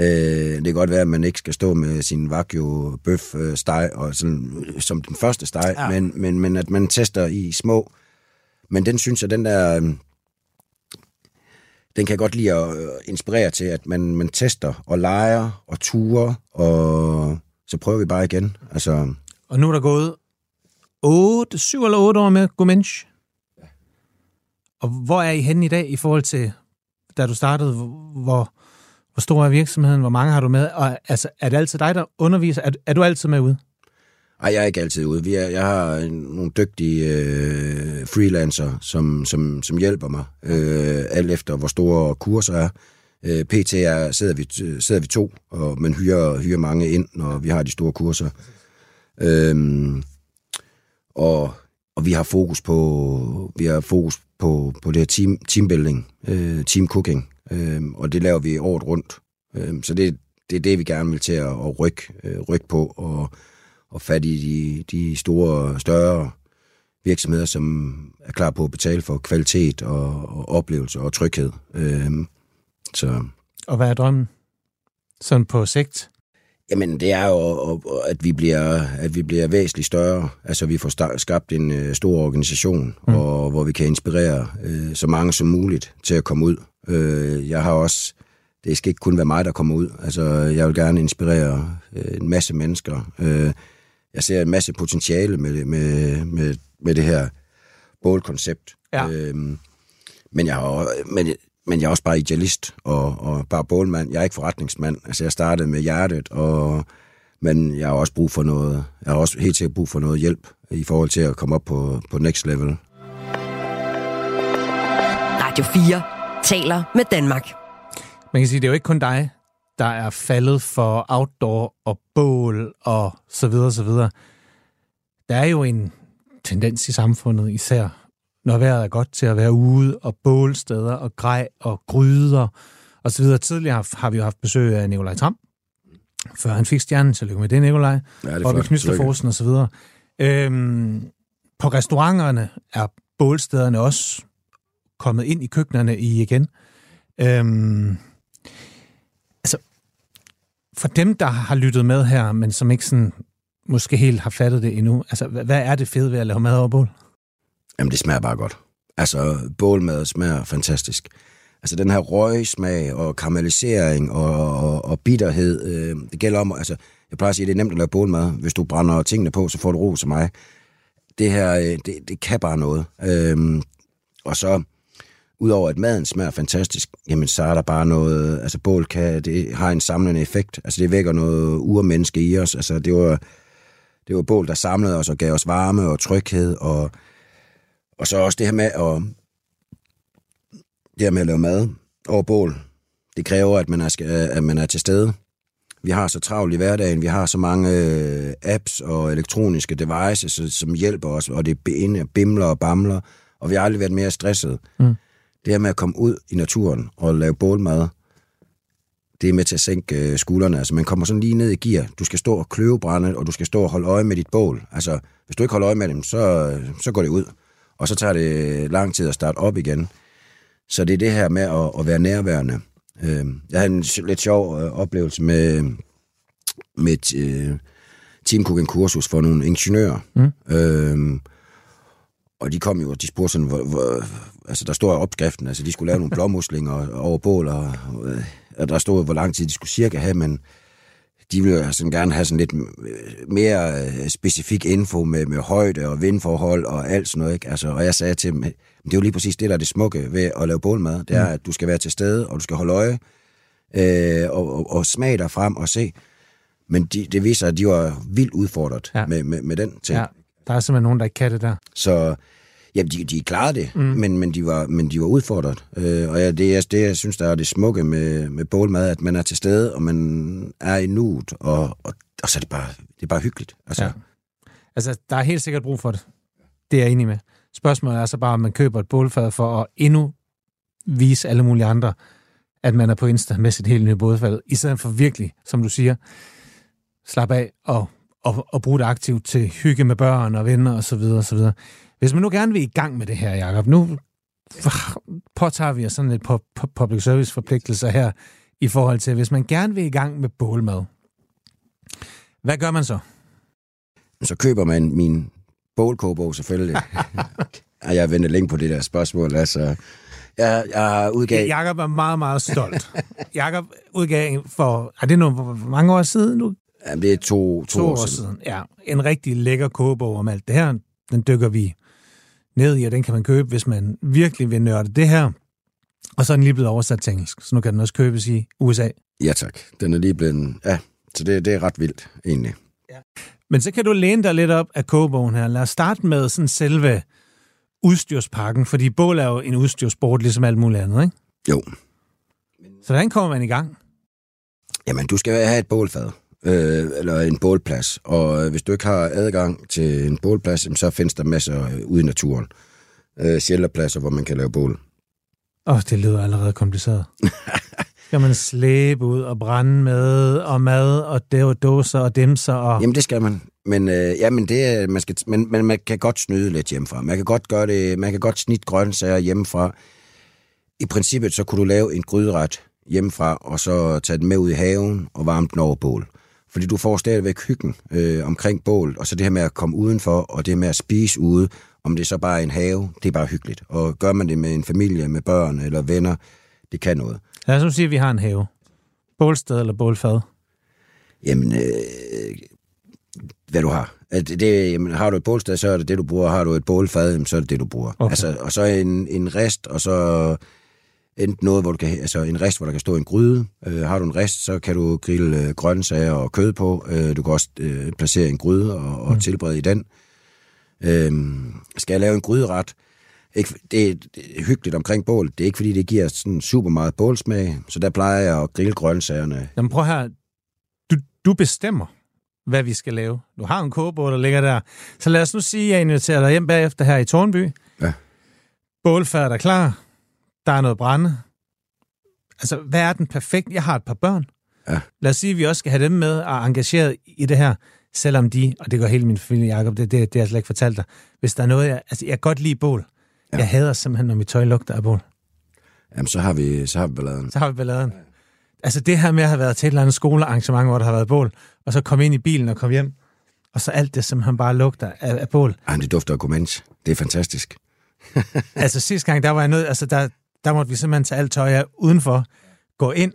Øh, det kan godt være, at man ikke skal stå med sin wagyu bøf øh, steg og sådan, som den første steg, ja. men, men, men at man tester i små. Men den synes jeg, den der... Den kan godt lide at øh, inspirere til, at man, man tester og leger og turer, og så prøver vi bare igen. Altså, og nu er der gået 8, 7 eller 8 år med Gomensch. Ja. Og hvor er I henne i dag i forhold til, da du startede, hvor, hvor stor er virksomheden? Hvor mange har du med? Og altså, er det altid dig, der underviser? Er, er du altid med ude? Ej, jeg er ikke altid ude. Vi er, jeg har nogle dygtige øh, freelancer, som, som, som hjælper mig, øh, alt efter hvor store kurser er. Øh, PT er, sidder, vi, sidder vi to, og man hyrer, hyrer mange ind, når vi har de store kurser. Øh, og, og vi har fokus på vi har fokus på, på det her team, teambuilding, øh, team cooking, øh, og det laver vi året rundt. Øh, så det, det er det, vi gerne vil til at, at rykke, øh, rykke på, og, og fat i de, de store, større virksomheder, som er klar på at betale for kvalitet og, og oplevelse og tryghed. Øh, så. Og hvad er drømmen? Sådan på sigt? Jamen, det er jo, at vi bliver, at vi bliver væsentligt større. Altså, vi får skabt en øh, stor organisation, mm. og, hvor vi kan inspirere øh, så mange som muligt til at komme ud. Øh, jeg har også, det skal ikke kun være mig, der kommer ud. Altså, jeg vil gerne inspirere øh, en masse mennesker. Øh, jeg ser en masse potentiale med, med, med, med det her bålkoncept. Ja. Øh, men jeg har, men men jeg er også bare idealist og, og bare bålmand. Jeg er ikke forretningsmand. Altså, jeg startede med hjertet, og, men jeg har også brug for noget, jeg har også helt sikkert brug for noget hjælp i forhold til at komme op på, på next level. Radio 4 taler med Danmark. Man kan sige, det er jo ikke kun dig, der er faldet for outdoor og bål og så videre, så videre. Der er jo en tendens i samfundet, især når vejret er godt til at være ude, og bålsteder, og grej, og gryder, og så videre. Tidligere har, har vi jo haft besøg af Nikolaj Tram, før han fik stjernen, så lykke med det, Nikolaj, ja, det og ved Knysterforsen og så videre. Øhm, på restauranterne er bålstederne også kommet ind i køkkenerne i igen. Øhm, for dem, der har lyttet med her, men som ikke sådan, måske helt har fattet det endnu, altså, hvad er det fede ved at lave mad over bål? Jamen, det smager bare godt. Altså, bålmad smager fantastisk. Altså, den her røgsmag og karamellisering og, og, og bitterhed, øh, det gælder om, altså, Jeg plejer at sige, at det er nemt at lave bålmad. Hvis du brænder tingene på, så får du ro som mig. Det her, øh, det, det kan bare noget. Øh, og så, udover at maden smager fantastisk, jamen så er der bare noget, altså bål kan, det har en samlende effekt. Altså det vækker noget urmenneske i os. Altså det var, det var bål, der samlede os og gav os varme og tryghed, og, og så også det her med at, det her med at lave mad over bål, det kræver, at man er, at man er til stede. Vi har så travlt i hverdagen, vi har så mange øh, apps og elektroniske devices, som hjælper os, og det bimler og bamler, og vi har aldrig været mere stresset. Mm. Det her med at komme ud i naturen og lave bålmad, det er med til at sænke øh, skuldrene. Altså, man kommer sådan lige ned i gear. Du skal stå og kløvebrænde, og du skal stå og holde øje med dit bål. Altså, hvis du ikke holder øje med dem, så, så går det ud. Og så tager det lang tid at starte op igen. Så det er det her med at, at være nærværende. Øh, jeg havde en lidt sjov øh, oplevelse med, med et øh, teamcooking-kursus for nogle ingeniører. Mm. Øh, og de kom jo, og de spurgte sådan, hvor, hvor, altså der står i opskriften, altså de skulle lave nogle blåmuslinger over bål, og, og der stod, hvor lang tid de skulle cirka have, men de ville sådan gerne have sådan lidt mere øh, specifik info med, med højde og vindforhold og alt sådan noget. Ikke? Altså, og jeg sagde til dem, det er jo lige præcis det, der er det smukke ved at lave bålmad. Det er, mm. at du skal være til stede, og du skal holde øje, øh, og, og, og smage dig frem og se. Men de, det viser, at de var vildt udfordret ja. med, med, med den ting. Ja. Der er simpelthen nogen, der ikke kan det der. Så ja, de, de klarede det, mm. men, men, de var, men de var udfordret. Øh, og ja, det, er, det, jeg synes, der er det smukke med, med bålmad, at man er til stede, og man er i nuet, og, og, og så er det bare, det er bare hyggeligt. Altså. Ja. altså, der er helt sikkert brug for det. Det er jeg enig med. Spørgsmålet er så bare, om man køber et bålfad for at endnu vise alle mulige andre, at man er på Insta med sit helt nye bådfald, i stedet for virkelig, som du siger, slap af og, og, og bruge det aktivt til hygge med børn og venner osv. osv. Hvis man nu gerne vil i gang med det her, Jacob, nu påtager vi os sådan lidt på public service forpligtelser her i forhold til, hvis man gerne vil i gang med bålmad. Hvad gør man så? Så køber man min bålkogebog selvfølgelig. okay. Jeg venter længe på det der spørgsmål. Altså, jeg, jeg udgav... Jakob er meget, meget stolt. Jakob udgav for... Er det nogle mange år siden nu? Jamen, det er to, to, to år, år siden. siden. Ja, en rigtig lækker kogebog om alt det her. Den dykker vi ned i, og den kan man købe, hvis man virkelig vil nørde det her. Og så er den lige blevet oversat til engelsk, så nu kan den også købes i USA. Ja tak, den er lige blevet... Ja, så det, det er ret vildt, egentlig. Ja. Men så kan du læne dig lidt op af kogebogen her. Lad os starte med sådan selve udstyrspakken, fordi bål er jo en udstyrsport, ligesom alt muligt andet, ikke? Jo. Så hvordan kommer man i gang? Jamen, du skal have et bålfad øh, eller en bålplads. Og øh, hvis du ikke har adgang til en bålplads, så findes der masser ude i naturen. Øh, shelterpladser, hvor man kan lave bål. Åh, oh, det lyder allerede kompliceret. skal man slæbe ud og brænde med, og mad, og og dåser og dimser? Og... Jamen, det skal man. Men, øh, jamen, det, man skal, men, men man kan godt snyde lidt hjemmefra. Man kan godt gøre det, man kan godt snitte grøntsager hjemmefra. I princippet, så kunne du lave en gryderet hjemmefra, og så tage den med ud i haven og varme den over bål. Fordi du får stadigvæk hyggen øh, omkring bål, og så det her med at komme udenfor, og det med at spise ude, om det så bare er en have, det er bare hyggeligt. Og gør man det med en familie, med børn eller venner, det kan noget. Lad os nu sige, at vi har en have. Bålsted eller bålfad? Jamen, øh, hvad du har. Det, det, jamen, har du et bålsted, så er det det, du bruger. Har du et bålfad, jamen, så er det det, du bruger. Okay. Altså, og så en, en rest, og så enten noget, hvor du kan, altså en rest, hvor der kan stå en gryde. Øh, har du en rest, så kan du grille øh, grøntsager og kød på. Øh, du kan også øh, placere en gryde og, og mm. tilberede i den. Øh, skal jeg lave en gryderet? Ikke, det, er, det er hyggeligt omkring bål. Det er ikke, fordi det giver sådan super meget bålsmag, så der plejer jeg at grille grøntsagerne. Jamen prøv her. Du, du bestemmer, hvad vi skal lave. Du har en kogebåd, der ligger der. Så lad os nu sige, at jeg inviterer dig hjem bagefter her i Tornby. Ja. Bålfærd er klar der er noget brænde. Altså, hvad er den perfekt? Jeg har et par børn. Ja. Lad os sige, at vi også skal have dem med og engageret i det her, selvom de, og det gør hele min familie, Jacob, det, det, det har jeg slet ikke fortalt dig, hvis der er noget, jeg, altså, jeg kan godt lide bål. Ja. Jeg hader simpelthen, når mit tøj lugter af bål. Jamen, så har vi, så har vi balladen. Så har vi balladen. Ja. Altså, det her med at have været til et eller andet skolearrangement, hvor der har været bål, og så komme ind i bilen og komme hjem, og så alt det, som han bare lugter af, af bål. Ej, det dufter af gourmet. Det er fantastisk. altså sidste gang, der var jeg nødt, altså der, der måtte vi simpelthen tage alt tøj af udenfor, gå ind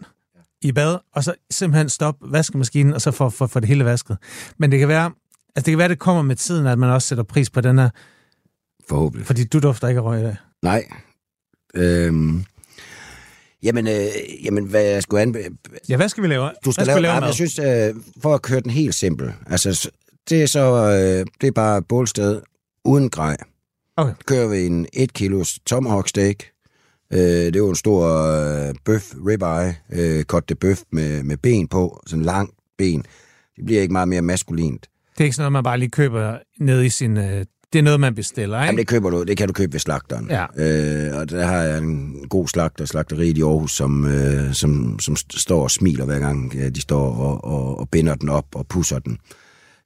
i bad, og så simpelthen stoppe vaskemaskinen, og så få for, for det hele vasket. Men det kan være, altså det kan være, det kommer med tiden, at man også sætter pris på den her, Forhåbentlig. fordi du dufter ikke af røg i dag. Nej. Øhm, jamen, øh, jamen, hvad jeg skulle anbe... Ja, hvad skal vi lave? Du skal hvad lave, vi lave lave mad? jeg synes, øh, for at køre den helt simpel, altså, det er så, øh, det er bare bålsted uden grej. Okay. Kører vi en 1 kilos tomahawk steak, øh, det er jo en stor øh, bøf, ribeye, øh, cut de bøf med, med ben på, sådan lang ben. Det bliver ikke meget mere maskulint. Det er ikke sådan noget, man bare lige køber ned i sin... Øh, det er noget, man bestiller, ikke? Jamen, det køber du, det kan du købe ved slagteren. Ja. Øh, og der har jeg en god slagter, slagteriet i Aarhus, som, øh, som, som st- står og smiler hver gang øh, de står og, og, og binder den op og pusser den.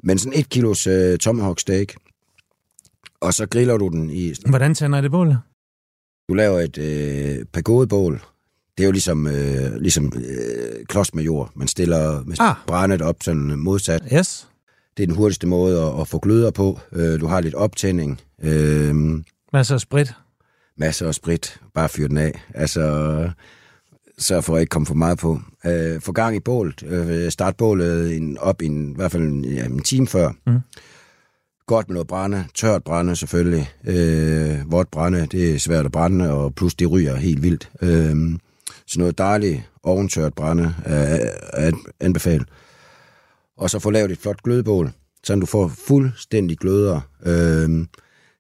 Men sådan et kilos øh, tomahawk steak, og så griller du den i... Hvordan tænder I det bål? Du laver et øh, pagodebål. Det er jo ligesom, øh, ligesom øh, klods med jord. Man stiller med Ah. brændet op sådan modsat. Yes. Det er den hurtigste måde at, at få gløder på. Øh, du har lidt optænding. Øh, Masser af sprit. masser af sprit, bare fyr den af. Altså, sørg for at ikke komme for meget på. Øh, få gang i bålet. Øh, start bålet en, op i, en, i hvert fald en, ja, en time før. Mhm. Godt med noget brænde. Tørt brænde selvfølgelig. Øh, vådt brænde, det er svært at brænde, og plus det ryger helt vildt. Øh, så noget dejligt oventørt brænde er, er anbefale. Og så få lavet et flot glødebål, så du får fuldstændig gløder. Øh,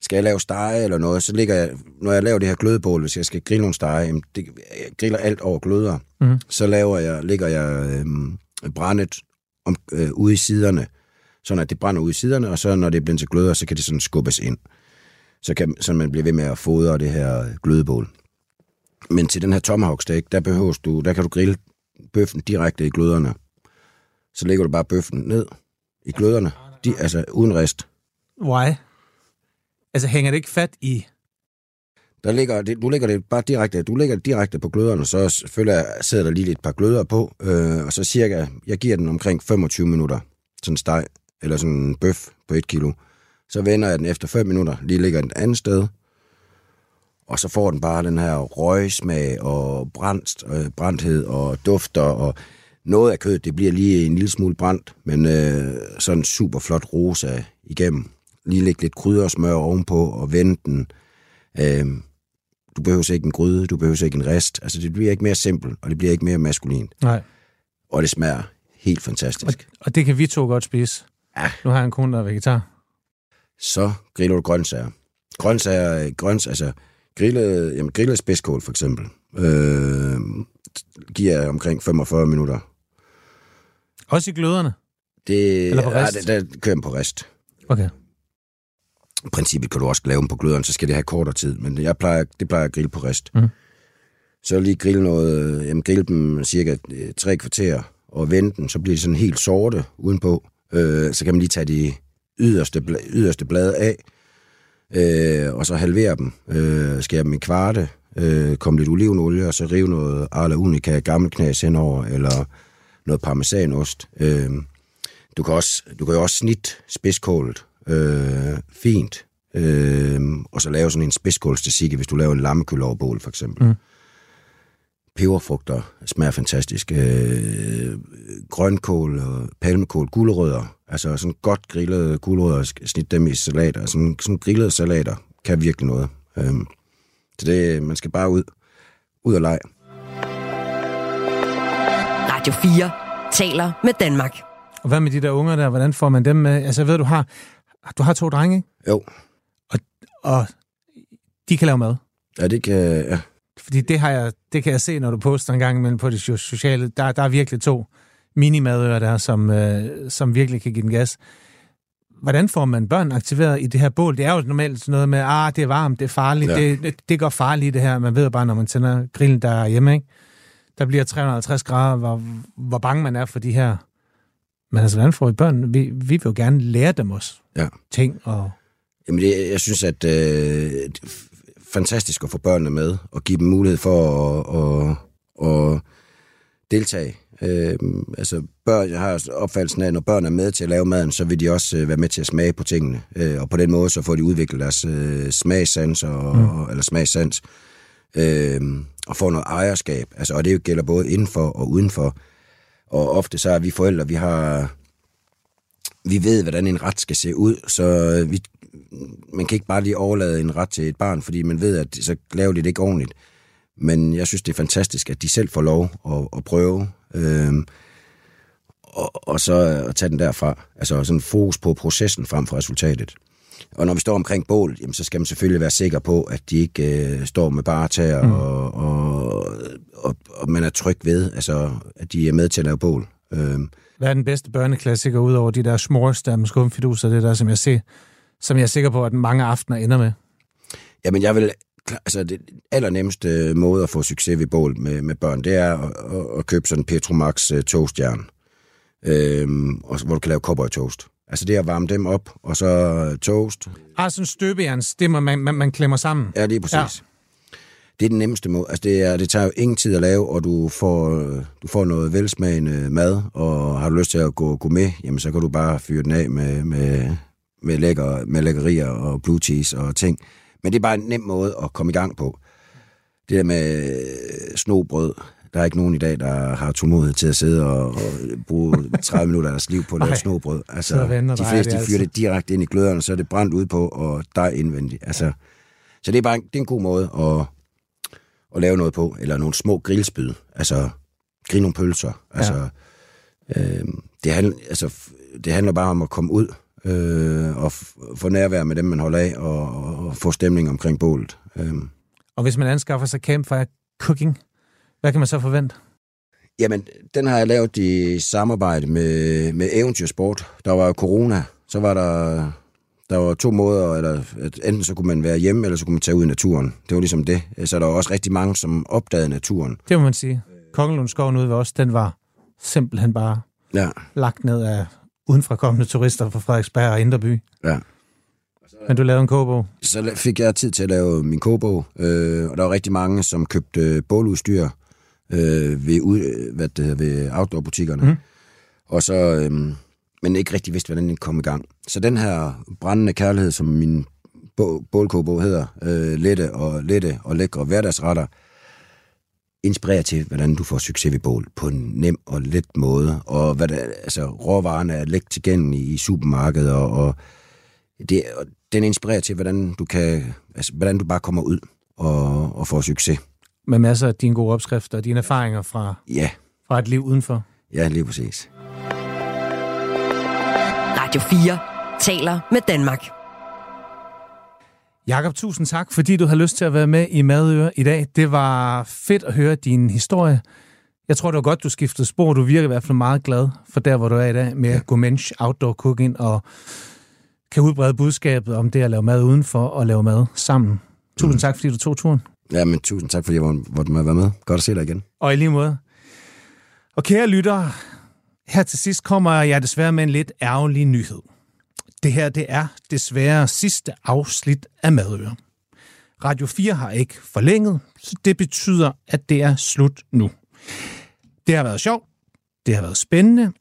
skal jeg lave stege eller noget, så ligger jeg, når jeg laver det her glødebål, hvis jeg skal grille nogle stege, jamen det, jeg griller alt over gløder, Mhm. så laver jeg, ligger jeg øhm, brændet om, øh, ude i siderne, sådan at det brænder ude i siderne, og så når det bliver til gløder, så kan det sådan skubbes ind. Så kan så man blive ved med at fodre det her glødebål. Men til den her tomahawk steak, der behøver du, der kan du grille bøffen direkte i gløderne. Så lægger du bare bøffen ned i gløderne, de, altså uden rist. Why? Altså, hænger det ikke fat i... Der ligger, det, du lægger det bare direkte, du lægger det direkte på gløderne, så selvfølgelig sidder der lige et par gløder på, øh, og så cirka, jeg giver den omkring 25 minutter, sådan steg, eller sådan en bøf på et kilo. Så vender jeg den efter 5 minutter, lige ligger den et andet sted, og så får den bare den her røgsmag og brændt, øh, brændthed og dufter, og noget af kødet, det bliver lige en lille smule brændt, men øh, sådan super flot rosa igennem. Lige lægge lidt kryddersmør ovenpå og vende den. Øh, du behøver ikke en gryde, du behøver ikke en rest. Altså, det bliver ikke mere simpelt, og det bliver ikke mere maskulint. Nej. Og det smager helt Og, fantastisk. og det kan vi to godt spise. Ja. Nu har jeg en kone, der er vegetar. Så griller du grøntsager. Grøntsager, grøns, altså grillet, jamen, grillet spidskål for eksempel, øh, giver omkring 45 minutter. Også i gløderne. Det, Eller på ja, rist? der, der kører på rist. Okay. I princippet kan du også lave dem på gløderen, så skal det have kortere tid, men jeg plejer, det plejer jeg at grille på rist. Mhm. Så lige grille noget, jamen grille dem cirka øh, tre kvarter, og vende dem, så bliver de sådan helt sorte udenpå. Øh, så kan man lige tage de yderste, yderste blade af, øh, og så halvere dem, øh, skære dem i kvarte, øh, komme lidt olivenolie, og så rive noget Arla Unica gammelknas henover, eller noget parmesanost. Øh, du kan, også, du kan jo også snit spidskålet øh, fint, øh, og så lave sådan en spidskålstasikke, hvis du laver en lammekøloverbål for eksempel. Mm. Peberfrugter smager fantastisk. Øh, grønkål og palmekål, gulerødder, altså sådan godt grillede gulerødder, snit dem i salater. Sådan, sådan grillede salater kan virkelig noget. Øh, så det, man skal bare ud, ud og lege. Radio 4 taler med Danmark. Og hvad med de der unger der? Hvordan får man dem med? Altså, jeg ved, du har, du har to drenge, ikke? Jo, og de kan lave mad. ja, det kan, ja, Fordi det, har jeg, det kan jeg se, når du poster en gang imellem på det so- sociale. Der, der er virkelig to minimadører der, som, øh, som virkelig kan give den gas. Hvordan får man børn aktiveret i det her bål? Det er jo normalt sådan noget med, ah, det er varmt, det er farligt, ja. Det, det, det går farligt det her. Man ved bare, når man tænder grillen der er hjemme, ikke? Der bliver 350 grader, hvor, hvor bange man er for de her. Men altså, hvordan får vi børn? Vi, vi vil jo gerne lære dem også Ja. ting. Og, Jamen, det, jeg synes, at øh, fantastisk at få børnene med, og give dem mulighed for at, at, at deltage. Øh, altså, børn, jeg har opfattelsen af, at når børn er med til at lave maden, så vil de også øh, være med til at smage på tingene. Øh, og på den måde, så får de udviklet deres øh, smagssans, og, mm. eller smagssans. Øh, og får noget ejerskab. Altså, og det gælder både indenfor og udenfor. Og ofte så er vi forældre, vi har... Vi ved, hvordan en ret skal se ud, så vi, man kan ikke bare lige overlade en ret til et barn, fordi man ved, at så laver de det ikke ordentligt. Men jeg synes, det er fantastisk, at de selv får lov at, at prøve. Øhm, og, og så at tage den derfra. Altså sådan fokus på processen frem for resultatet. Og når vi står omkring bål, jamen, så skal man selvfølgelig være sikker på, at de ikke øh, står med bare tager, mm. og, og, og, og man er tryg ved, altså, at de er med til at lave bål. Øhm. Hvad er den bedste børneklassiker, udover de der smors der med skumfiduser, det der, som jeg ser, som jeg er sikker på, at mange aftener ender med? Jamen, jeg vil... Altså, det allernemmeste måde at få succes ved bål med, med børn, det er at, at, at købe sådan en Petromax uh, toastjern, øhm, og, hvor du kan lave cowboy toast. Altså det at varme dem op, og så toast. Ah, sådan støbejerns, det man, man, man klemmer sammen. Ja, det er præcis. Ja. Det er den nemmeste måde. Altså det, er, det tager jo ingen tid at lave, og du får, du får noget velsmagende mad, og har du lyst til at gå, gå med, jamen så kan du bare fyre den af med, med, med, lækker, med lækkerier og blue cheese og ting. Men det er bare en nem måde at komme i gang på. Det der med snobrød, der er ikke nogen i dag, der har tålmodighed til at sidde og, og bruge 30 minutter af deres liv på at lave snobrød. Altså, de fleste de fyrer det direkte ind i gløderne, så er det brændt ud på, og der er indvendigt. Altså, så det er bare en, det er en god måde at, at lave noget på, eller nogle små grillspyd. Altså, grille nogle pølser. Altså, ja. øh, det, handler, altså, det handler bare om at komme ud øh, og få nærvær med dem, man holder af, og, og få stemning omkring bålet. Øh. Og hvis man anskaffer sig Campfire Cooking, hvad kan man så forvente? Jamen, den har jeg lavet i samarbejde med, med Eventyrsport. Der var corona, så var der, der var to måder, eller at enten så kunne man være hjemme, eller så kunne man tage ud i naturen. Det var ligesom det. Så der var også rigtig mange, som opdagede naturen. Det må man sige. Kongelundskoven ude ved os, den var simpelthen bare ja. lagt ned af udenfra kommende turister fra Frederiksberg og Inderby. Ja. Men du lavede en kogebog? Så fik jeg tid til at lave min kogebog, øh, og der var rigtig mange, som købte båludstyr, øh, ved, ud, hvad det, ved outdoor-butikkerne. Mm. Og så, øh, men ikke rigtig vidste, hvordan den kom i gang. Så den her brændende kærlighed, som min bålkogebog hedder, øh, lette og lette og lækre hverdagsretter, inspirerer til, hvordan du får succes ved bål på en nem og let måde. Og hvad det, altså, råvarerne er let tilgængelige i supermarkedet, og, og, det, og den inspirerer til, hvordan du kan, altså, hvordan du bare kommer ud og, og får succes med masser af dine gode opskrifter og dine erfaringer fra, ja. fra et liv udenfor. Ja, lige præcis. Radio 4 taler med Danmark. Jakob, tusind tak, fordi du har lyst til at være med i Madøre i dag. Det var fedt at høre din historie. Jeg tror, det var godt, du skiftede spor. Du virker i hvert fald meget glad for der, hvor du er i dag med ja. Outdoor Cooking og kan udbrede budskabet om det at lave mad udenfor og lave mad sammen. Tusind mm. tak, fordi du tog turen. Ja, men tusind tak, fordi jeg måtte være med. Godt at se dig igen. Og i lige måde. Og kære lytter, her til sidst kommer jeg desværre med en lidt ærgerlig nyhed. Det her, det er desværre sidste afsnit af Madøre. Radio 4 har ikke forlænget, så det betyder, at det er slut nu. Det har været sjovt, det har været spændende,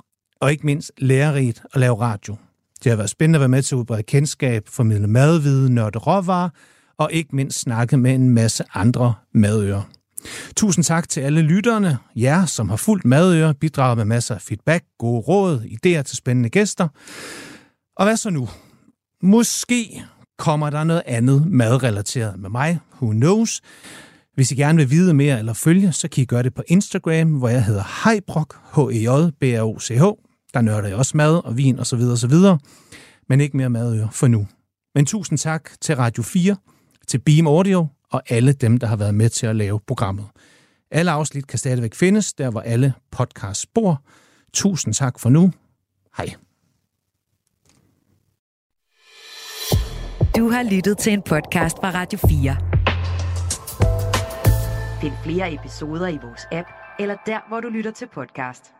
og ikke mindst lærerigt at lave radio. Det har været spændende at være med til at udbrede kendskab, formidle madviden, nørde råvarer, og ikke mindst snakke med en masse andre madører. Tusind tak til alle lytterne, jer som har fulgt madøre, bidraget med masser af feedback, gode råd, idéer til spændende gæster. Og hvad så nu? Måske kommer der noget andet madrelateret med mig, who knows. Hvis I gerne vil vide mere eller følge, så kan I gøre det på Instagram, hvor jeg hedder Heibrok, h e j b r o c h Der nørder jeg også mad og vin osv. osv. Men ikke mere madøre for nu. Men tusind tak til Radio 4 til Beam Audio og alle dem, der har været med til at lave programmet. Alle afsnit kan stadigvæk findes, der hvor alle podcasts bor. Tusind tak for nu. Hej. Du har lyttet til en podcast fra Radio 4. Find flere episoder i vores app, eller der, hvor du lytter til podcast.